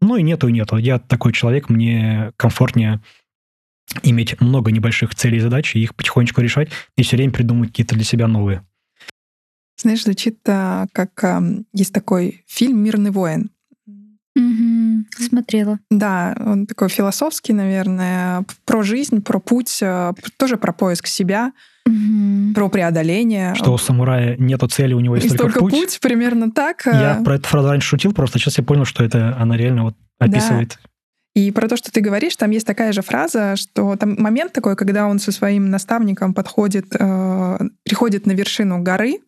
ну и нету, и нету. Я такой человек, мне комфортнее иметь много небольших целей и задач, и их потихонечку решать, и все время придумывать какие-то для себя новые. Знаешь, звучит а, как а, есть такой фильм «Мирный воин». смотрела. Да, он такой философский, наверное, про жизнь, про путь, э, тоже про поиск себя, угу. про преодоление. Что у самурая нету цели, у него есть, есть только, только путь. путь. Примерно так. Я про эту фразу раньше шутил, просто сейчас я понял, что это она реально вот описывает. Да. И про то, что ты говоришь, там есть такая же фраза, что там момент такой, когда он со своим наставником подходит, э, приходит на вершину горы,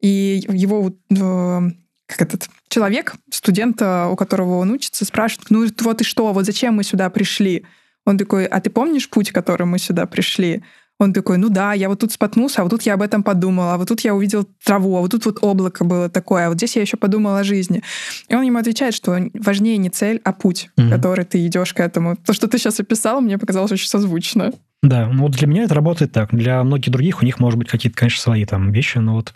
и его э, как этот человек, студент, у которого он учится, спрашивает, ну вот и что, вот зачем мы сюда пришли? Он такой, а ты помнишь путь, которым мы сюда пришли? Он такой, ну да, я вот тут споткнулся, а вот тут я об этом подумала, а вот тут я увидел траву, а вот тут вот облако было такое, а вот здесь я еще подумала о жизни. И он ему отвечает, что важнее не цель, а путь, mm-hmm. который ты идешь к этому. То, что ты сейчас описал, мне показалось очень созвучно. Да, ну вот для меня это работает так. Для многих других у них, может быть, какие-то, конечно, свои там вещи, но вот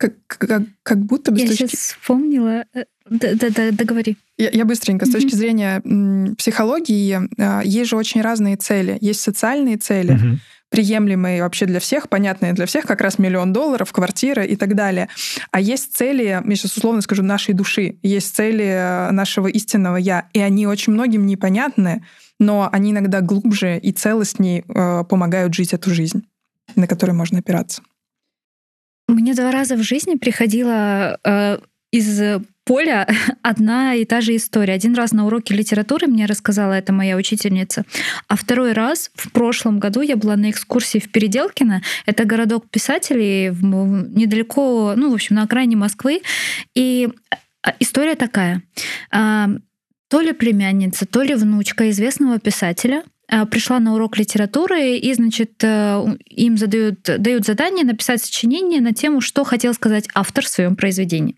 как, как, как будто бы... Я точки... сейчас вспомнила. Э, да-да, договори. Я, я быстренько. С точки зрения м, психологии а, есть же очень разные цели. Есть социальные цели, mm-hmm. приемлемые вообще для всех, понятные для всех, как раз миллион долларов, квартира и так далее. А есть цели, я сейчас условно скажу, нашей души. Есть цели э, нашего истинного «я». И они очень многим непонятны, но они иногда глубже и целостнее э, помогают жить эту жизнь, на которой можно опираться. Мне два раза в жизни приходила э, из поля одна и та же история. Один раз на уроке литературы мне рассказала это моя учительница, а второй раз в прошлом году я была на экскурсии в Переделкино. Это городок писателей недалеко, ну, в общем, на окраине Москвы. И а, история такая. А, то ли племянница, то ли внучка известного писателя — Э, пришла на урок литературы, и, значит, э, им задают, дают задание написать сочинение на тему, что хотел сказать автор в своем произведении.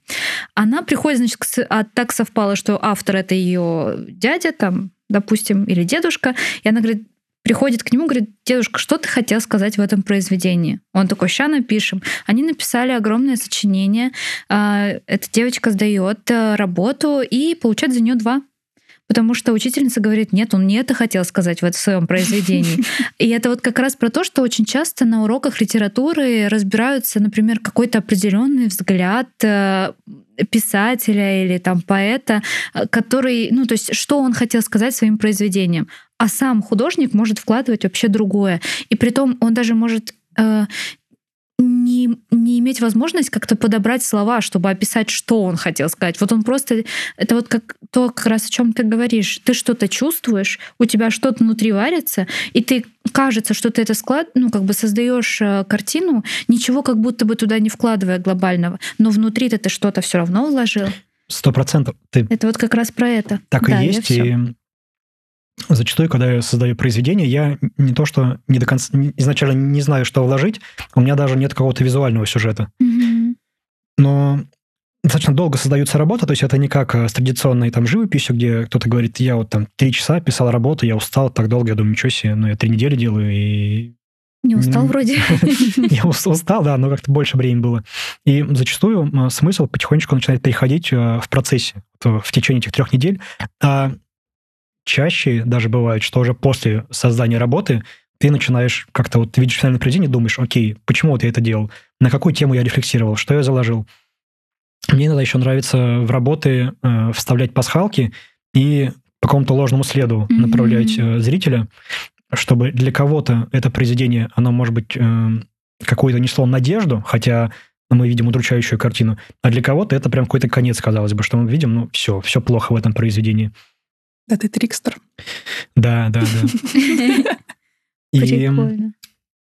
Она приходит, значит, а так совпало, что автор это ее дядя, там, допустим, или дедушка, и она говорит, приходит к нему, говорит, дедушка, что ты хотел сказать в этом произведении? Он такой, ща напишем. Они написали огромное сочинение. А, эта девочка сдает э, работу и получает за нее два потому что учительница говорит, нет, он не это хотел сказать в своем произведении. И это вот как раз про то, что очень часто на уроках литературы разбираются, например, какой-то определенный взгляд э, писателя или там поэта, э, который, ну, то есть, что он хотел сказать своим произведением. А сам художник может вкладывать вообще другое. И при том он даже может э, не, не иметь возможность как-то подобрать слова, чтобы описать, что он хотел сказать. Вот он просто... Это вот как то, как раз о чем ты говоришь. Ты что-то чувствуешь, у тебя что-то внутри варится, и ты кажется, что ты это склад, ну, как бы создаешь э, картину, ничего как будто бы туда не вкладывая глобального, но внутри ты что-то все равно вложил. Сто процентов. Ты... Это вот как раз про это. Так да, и есть. И зачастую, когда я создаю произведение, я не то, что не до конца изначально не знаю, что вложить, у меня даже нет какого-то визуального сюжета. Mm-hmm. Но достаточно долго создается работа, то есть это не как э, с традиционной там живописью, где кто-то говорит, я вот там три часа писал работу, я устал так долго, я думаю, ничего себе, но ну, я три недели делаю и не устал вроде. Я устал, да, но как-то больше времени было. И зачастую смысл потихонечку начинает переходить э, в процессе, в течение этих трех недель. А чаще даже бывает, что уже после создания работы ты начинаешь как-то вот видишь финальное произведение, думаешь, окей, почему вот я это делал, на какую тему я рефлексировал, что я заложил. Мне иногда еще нравится в работы э, вставлять пасхалки и по какому-то ложному следу mm-hmm. направлять э, зрителя, чтобы для кого-то это произведение, оно, может быть, э, какую-то несло надежду, хотя мы видим удручающую картину, а для кого-то это прям какой-то конец, казалось бы, что мы видим, ну, все, все плохо в этом произведении. Да, ты трикстер. Да, да, да. И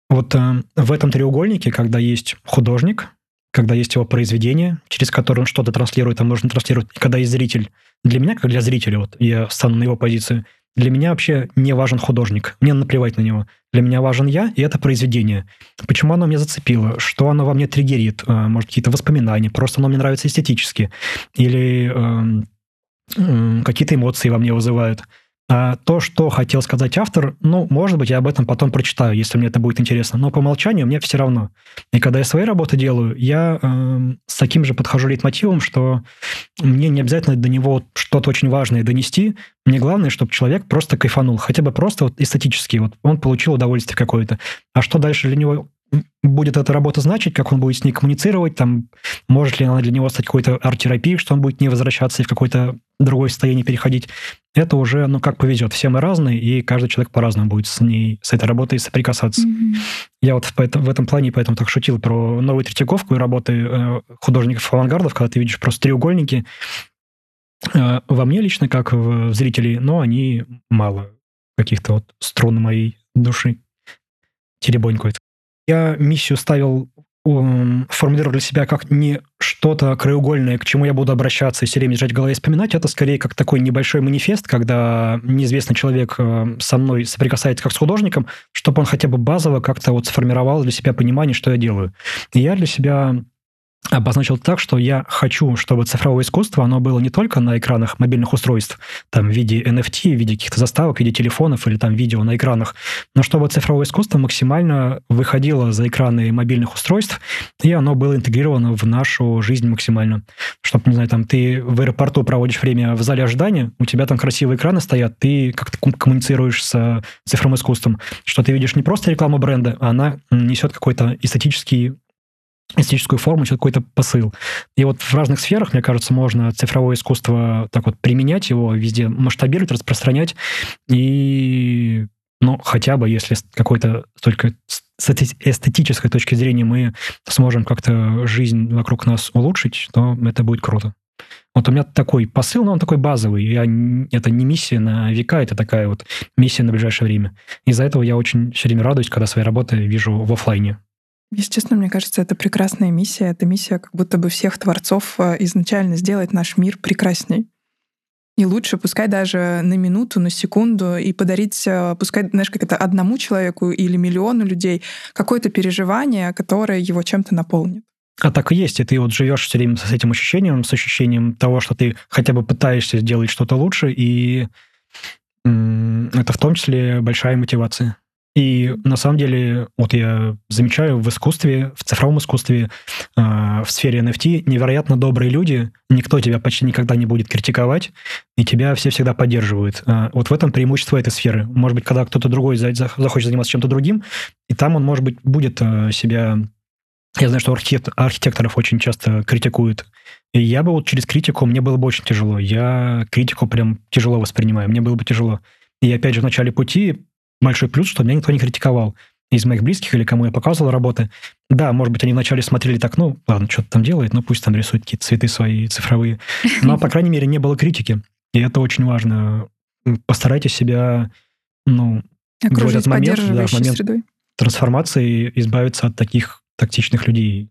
вот э, в этом треугольнике, когда есть художник, когда есть его произведение, через которое он что-то транслирует, а можно транслировать, и когда есть зритель. Для меня, как для зрителя, вот я стану на его позицию, для меня вообще не важен художник, мне наплевать на него. Для меня важен я, и это произведение. Почему оно меня зацепило? Что оно во мне триггерит? Э, может, какие-то воспоминания? Просто оно мне нравится эстетически? Или эм, какие-то эмоции во мне вызывают. А то, что хотел сказать автор, ну, может быть, я об этом потом прочитаю, если мне это будет интересно. Но по умолчанию мне все равно. И когда я свои работы делаю, я э, с таким же подхожу лейтмотивом, что мне не обязательно до него что-то очень важное донести. Мне главное, чтобы человек просто кайфанул. Хотя бы просто вот эстетически. Вот он получил удовольствие какое-то. А что дальше для него будет эта работа значить, как он будет с ней коммуницировать, там, может ли она для него стать какой-то арт-терапией, что он будет не возвращаться и в какое-то другое состояние переходить. Это уже, ну, как повезет. Все мы разные, и каждый человек по-разному будет с ней, с этой работой соприкасаться. Mm-hmm. Я вот в, этом, в этом плане поэтому так шутил про новую Третьяковку и работы э, художников-авангардов, когда ты видишь просто треугольники. Э, во мне лично, как в, в зрителей, но они мало каких-то вот струн моей души теребонькают. Я миссию ставил, формулировал для себя как не что-то краеугольное, к чему я буду обращаться и все время держать в голове и вспоминать. Это скорее как такой небольшой манифест, когда неизвестный человек э, со мной соприкасается как с художником, чтобы он хотя бы базово как-то вот сформировал для себя понимание, что я делаю. И я для себя обозначил так, что я хочу, чтобы цифровое искусство, оно было не только на экранах мобильных устройств, там, в виде NFT, в виде каких-то заставок, в виде телефонов или там видео на экранах, но чтобы цифровое искусство максимально выходило за экраны мобильных устройств, и оно было интегрировано в нашу жизнь максимально. Чтобы, не знаю, там, ты в аэропорту проводишь время в зале ожидания, у тебя там красивые экраны стоят, ты как-то коммуницируешь с цифровым искусством, что ты видишь не просто рекламу бренда, а она несет какой-то эстетический эстетическую форму, какой-то посыл. И вот в разных сферах, мне кажется, можно цифровое искусство так вот применять его, везде масштабировать, распространять. И, ну, хотя бы, если какой-то только с эстетической точки зрения мы сможем как-то жизнь вокруг нас улучшить, то это будет круто. Вот у меня такой посыл, но он такой базовый. Я, это не миссия на века, это такая вот миссия на ближайшее время. Из-за этого я очень все время радуюсь, когда свои работы вижу в офлайне. Если честно, мне кажется, это прекрасная миссия. Это миссия как будто бы всех творцов э, изначально сделать наш мир прекрасней. И лучше, пускай даже на минуту, на секунду, и подарить, э, пускай, знаешь, как это одному человеку или миллиону людей какое-то переживание, которое его чем-то наполнит. А так и есть, и ты вот живешь все время с этим ощущением, с ощущением того, что ты хотя бы пытаешься сделать что-то лучше, и это в том числе большая мотивация. И на самом деле, вот я замечаю в искусстве, в цифровом искусстве, э, в сфере NFT невероятно добрые люди. Никто тебя почти никогда не будет критиковать, и тебя все всегда поддерживают. Э, вот в этом преимущество этой сферы. Может быть, когда кто-то другой захочет заниматься чем-то другим, и там он, может быть, будет э, себя... Я знаю, что архитект, архитекторов очень часто критикуют. И я бы вот через критику, мне было бы очень тяжело. Я критику прям тяжело воспринимаю, мне было бы тяжело. И опять же, в начале пути большой плюс, что меня никто не критиковал из моих близких или кому я показывал работы. Да, может быть, они вначале смотрели так, ну, ладно, что-то там делает, ну, пусть там рисует какие-то цветы свои цифровые. Но, по крайней мере, не было критики. И это очень важно. Постарайтесь себя, ну, в этот момент, да, в момент средой. трансформации избавиться от таких токсичных людей.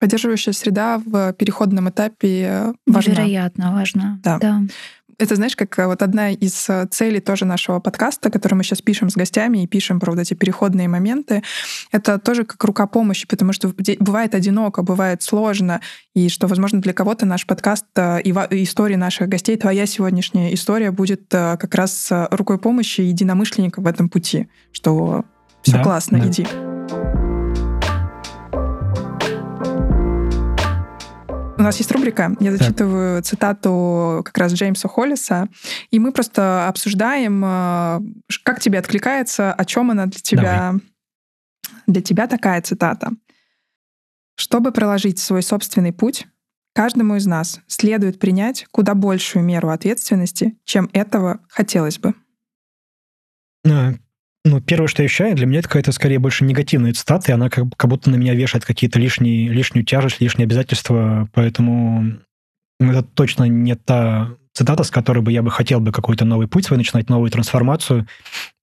Поддерживающая среда в переходном этапе важна. Невероятно важна. Да. да. Это, знаешь, как э, вот одна из э, целей тоже нашего подкаста, который мы сейчас пишем с гостями и пишем про вот эти переходные моменты, это тоже как рука помощи, потому что бывает одиноко, бывает сложно, и что, возможно, для кого-то наш подкаст э, и истории наших гостей, твоя сегодняшняя история будет как раз рукой помощи единомышленника в этом пути, что все да, классно, да. иди. У нас есть рубрика, я зачитываю так. цитату как раз Джеймса Холлиса, и мы просто обсуждаем, э, как тебе откликается, о чем она для тебя. Давай. Для тебя такая цитата. Чтобы проложить свой собственный путь, каждому из нас следует принять куда большую меру ответственности, чем этого хотелось бы. Ну, первое, что я ощущаю, для меня это какая-то скорее больше негативная цитата, и она как, как будто на меня вешает какие-то лишние, лишнюю тяжесть, лишние обязательства, поэтому это точно не та цитата, с которой бы я бы хотел бы какой-то новый путь свой начинать, новую трансформацию.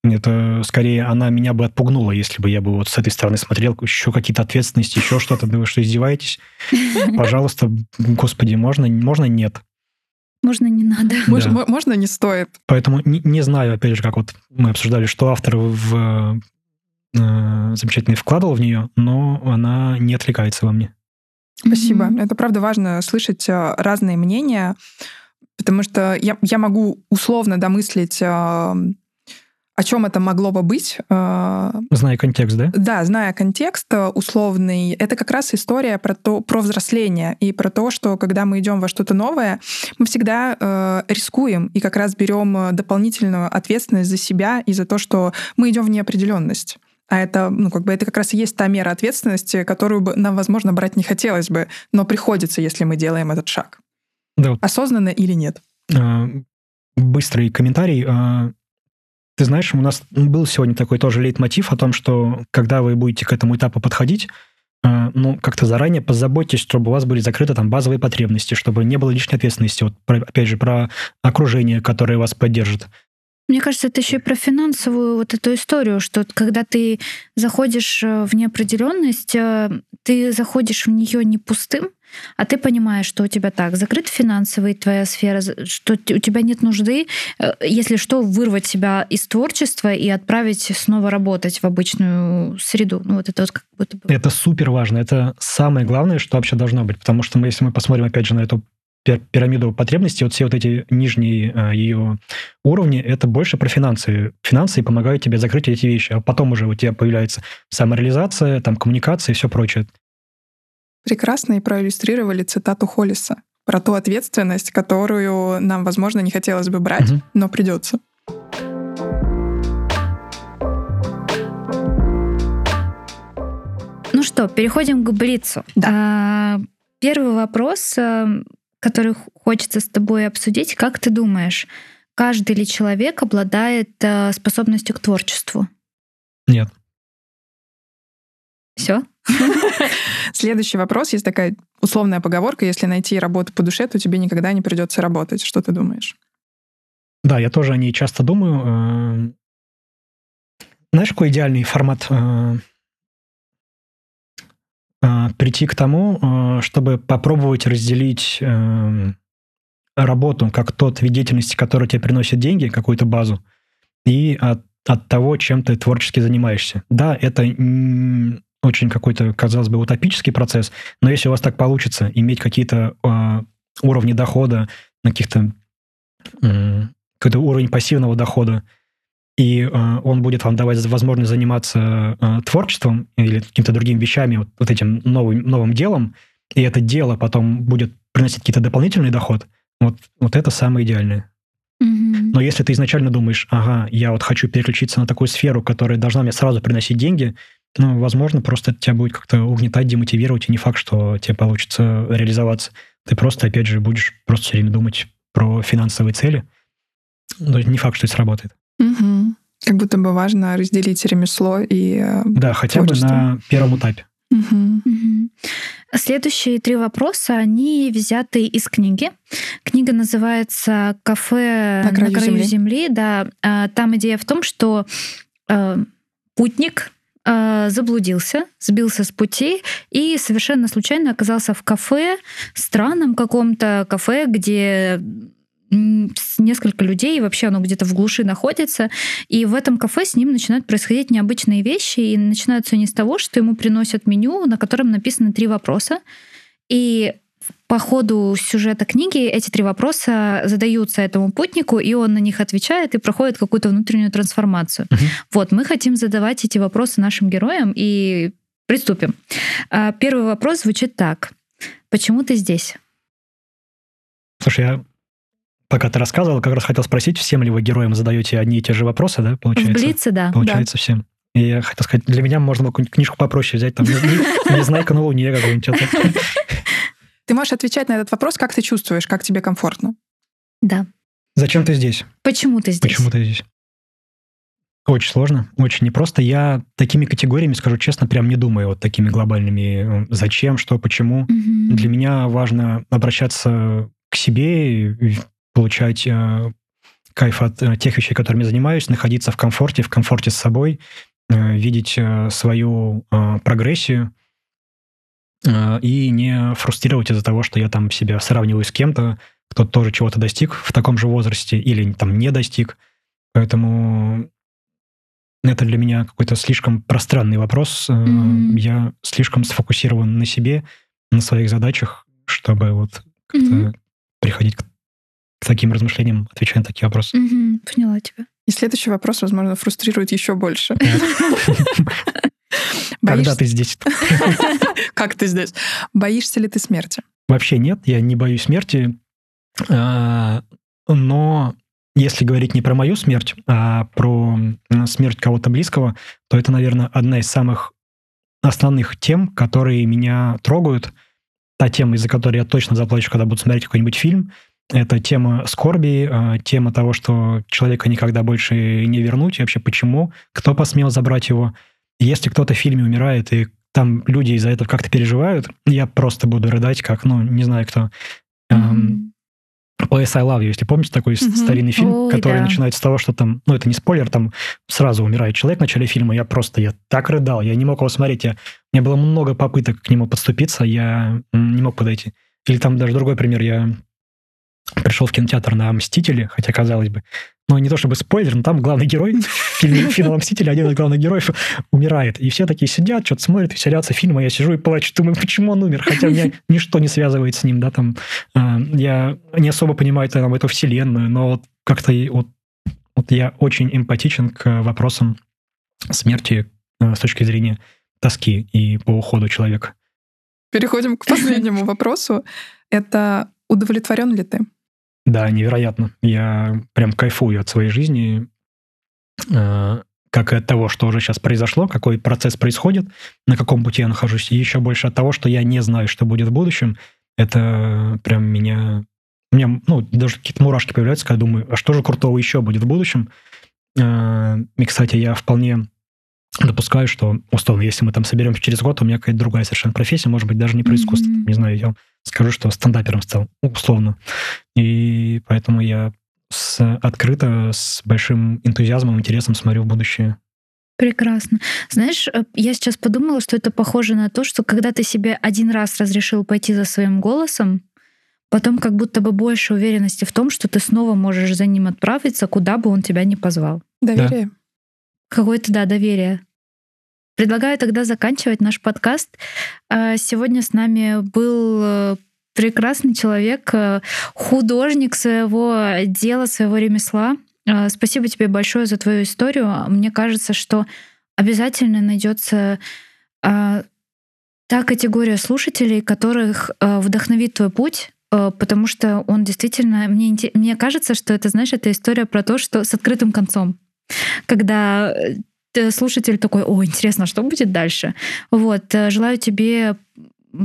Это скорее она меня бы отпугнула, если бы я бы вот с этой стороны смотрел, еще какие-то ответственности, еще что-то. Да вы что, издеваетесь? Пожалуйста, господи, можно, можно нет. Можно не надо. Можно, да. можно не стоит. Поэтому не, не знаю, опять же, как вот мы обсуждали, что автор в э, замечательно вкладывал в нее, но она не отвлекается во мне. Спасибо. Mm-hmm. Это правда важно слышать э, разные мнения, потому что я, я могу условно домыслить э, о чем это могло бы быть. Э, зная контекст, да? Да, зная контекст э, условный, это как раз история про то, про взросление и про то, что когда мы идем во что-то новое, мы всегда э, рискуем и как раз берем дополнительную ответственность за себя и за то, что мы идем в неопределенность. А это, ну, как бы это как раз и есть та мера ответственности, которую бы нам, возможно, брать не хотелось бы, но приходится, если мы делаем этот шаг. Да. Осознанно или нет? А, быстрый комментарий. Ты знаешь, у нас был сегодня такой тоже лейтмотив о том, что когда вы будете к этому этапу подходить, а, ну, как-то заранее позаботьтесь, чтобы у вас были закрыты там базовые потребности, чтобы не было лишней ответственности. Вот, про, опять же, про окружение, которое вас поддержит. Мне кажется, это еще и про финансовую вот эту историю, что когда ты заходишь э, в неопределенность, э, ты заходишь в нее не пустым, а ты понимаешь, что у тебя так, закрыт финансовый твоя сфера, что у тебя нет нужды, э, если что, вырвать себя из творчества и отправить снова работать в обычную среду. Ну вот это вот как будто бы... Это супер важно. Это самое главное, что вообще должно быть. Потому что мы, если мы посмотрим опять же на эту пирамиду потребностей, вот все вот эти нижние а, ее уровни, это больше про финансы. Финансы помогают тебе закрыть эти вещи, а потом уже у тебя появляется самореализация, там коммуникация и все прочее. Прекрасно и проиллюстрировали цитату Холлиса про ту ответственность, которую нам, возможно, не хотелось бы брать, угу. но придется. Ну что, переходим к Блицу. Да. А, первый вопрос, э, который хочется с тобой обсудить. Как ты думаешь, каждый ли человек обладает э, способностью к творчеству? Нет. Все? Следующий вопрос. Есть такая условная поговорка, если найти работу по душе, то тебе никогда не придется работать. Что ты думаешь? Да, я тоже о ней часто думаю. Э, знаешь, какой идеальный формат э, э, прийти к тому, чтобы попробовать разделить работу как тот вид деятельности, который тебе приносит деньги, какую-то базу, и от, от того, чем ты творчески занимаешься. Да, это очень какой-то, казалось бы, утопический процесс, но если у вас так получится иметь какие-то э, уровни дохода, каких-то э, какой-то уровень пассивного дохода, и э, он будет вам давать возможность заниматься э, творчеством или какими-то другими вещами, вот, вот этим новым, новым делом, и это дело потом будет приносить какие-то дополнительный доход, вот, вот это самое идеальное. Но если ты изначально думаешь, ага, я вот хочу переключиться на такую сферу, которая должна мне сразу приносить деньги, ну, возможно, просто это тебя будет как-то угнетать, демотивировать, и не факт, что тебе получится реализоваться. Ты просто, опять же, будешь просто все время думать про финансовые цели. Но не факт, что это сработает. Угу. Как будто бы важно разделить ремесло и э, Да, хотя творчество. бы на первом этапе. Угу. Угу. Следующие три вопроса, они взяты из книги. Книга называется «Кафе на краю, на краю земли. земли». Да, а, там идея в том, что э, путник э, заблудился, сбился с пути и совершенно случайно оказался в кафе, странном каком-то кафе, где несколько людей, и вообще оно где-то в глуши находится. И в этом кафе с ним начинают происходить необычные вещи, и начинаются они с того, что ему приносят меню, на котором написаны три вопроса. И по ходу сюжета книги эти три вопроса задаются этому путнику, и он на них отвечает и проходит какую-то внутреннюю трансформацию. Угу. Вот, мы хотим задавать эти вопросы нашим героям и приступим. А, первый вопрос звучит так. Почему ты здесь? Слушай, я пока ты рассказывал, как раз хотел спросить, всем ли вы героям задаете одни и те же вопросы, да, получается? В Блице, да. Получается, да. всем. И я хотел сказать, для меня можно было какую-нибудь книжку попроще взять, там, «Незнайка на Луне» какую-нибудь. Ты можешь отвечать на этот вопрос, как ты чувствуешь, как тебе комфортно. Да. Зачем ты здесь? Почему ты здесь? Почему ты здесь? Очень сложно, очень непросто. Я такими категориями, скажу честно, прям не думаю вот такими глобальными. Зачем, что, почему. Угу. Для меня важно обращаться к себе, получать э, кайф от э, тех вещей, которыми занимаюсь, находиться в комфорте, в комфорте с собой, э, видеть э, свою э, прогрессию, Э, и не фрустрировать из-за того, что я там себя сравниваю с кем-то, кто тоже чего-то достиг в таком же возрасте или там не достиг. Поэтому это для меня какой-то слишком пространный вопрос. Mm-hmm. Я слишком сфокусирован на себе, на своих задачах, чтобы вот как-то mm-hmm. приходить к, к таким размышлениям, отвечая на такие вопросы. Mm-hmm. Поняла тебя. И следующий вопрос, возможно, фрустрирует еще больше. Когда ты здесь? Как ты здесь? Боишься ли ты смерти? Вообще нет, я не боюсь смерти, а, но если говорить не про мою смерть, а про смерть кого-то близкого, то это, наверное, одна из самых основных тем, которые меня трогают. Та тема, из-за которой я точно заплачу, когда буду смотреть какой-нибудь фильм. Это тема скорби, а, тема того, что человека никогда больше не вернуть, и вообще почему, кто посмел забрать его. Если кто-то в фильме умирает, и там люди из-за этого как-то переживают, я просто буду рыдать, как, ну, не знаю кто. Mm-hmm. PS I Love You, если помните такой mm-hmm. старинный фильм, Ой, который да. начинается с того, что там, ну это не спойлер, там сразу умирает человек в начале фильма, я просто, я так рыдал, я не мог его смотреть, я, у меня было много попыток к нему подступиться, я не мог подойти. Или там даже другой пример, я пришел в кинотеатр на «Мстители», хотя, казалось бы, ну, не то чтобы спойлер, но там главный герой в фильме «Финал Мстители», один из главных героев умирает. И все такие сидят, что-то смотрят, веселятся фильм, а я сижу и плачу, думаю, почему он умер? Хотя меня ничто не связывает с ним, да, там. А, я не особо понимаю там, эту вселенную, но вот как-то вот, вот я очень эмпатичен к вопросам смерти а, с точки зрения тоски и по уходу человека. Переходим к последнему вопросу. Это удовлетворен ли ты? Да, невероятно. Я прям кайфую от своей жизни, э, как и от того, что уже сейчас произошло, какой процесс происходит, на каком пути я нахожусь, и еще больше от того, что я не знаю, что будет в будущем. Это прям меня... У меня, ну, даже какие-то мурашки появляются, когда думаю, а что же крутого еще будет в будущем? Э, и, кстати, я вполне допускаю, что, условно, если мы там соберемся через год, у меня какая-то другая совершенно профессия, может быть, даже не про искусство. Mm-hmm. Не знаю, я скажу, что стендапером стал, условно. И поэтому я с, открыто, с большим энтузиазмом, интересом смотрю в будущее. Прекрасно. Знаешь, э, я сейчас подумала, что это похоже на то, что когда ты себе один раз разрешил пойти за своим голосом, потом как будто бы больше уверенности в том, что ты снова можешь за ним отправиться, куда бы он тебя ни позвал. Доверие. Да. Какое-то, да, доверие. Предлагаю тогда заканчивать наш подкаст. А, сегодня с нами был э, прекрасный человек, э, художник своего дела, своего ремесла. А, спасибо тебе большое за твою историю. Мне кажется, что обязательно найдется а, та категория слушателей, которых э, вдохновит твой путь, потому что он действительно мне мне кажется, что это знаешь, это история про то, что с открытым концом когда э, слушатель такой, о, интересно, что будет дальше? Вот, э, желаю тебе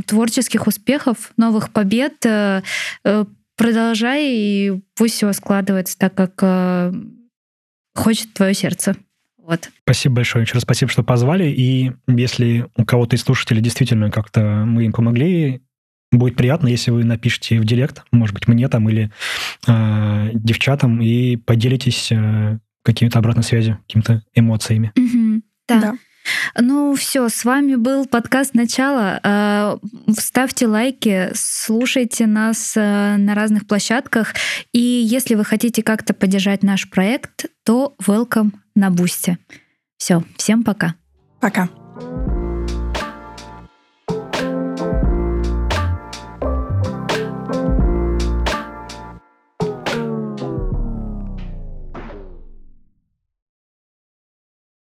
творческих успехов, новых побед. Э, продолжай, и пусть все складывается так, как хочет твое сердце. Вот. Спасибо большое. Еще раз спасибо, что позвали. И если у кого-то из слушателей действительно как-то мы им помогли, будет приятно, если вы напишите в директ, может быть, мне там или э, девчатам, и поделитесь какими-то обратной связью, какими-то эмоциями. Угу, да. да. Ну все, с вами был подкаст «Начало». А, ставьте лайки, слушайте нас э, на разных площадках. И если вы хотите как-то поддержать наш проект, то welcome на Бусте. Все, всем пока. Пока.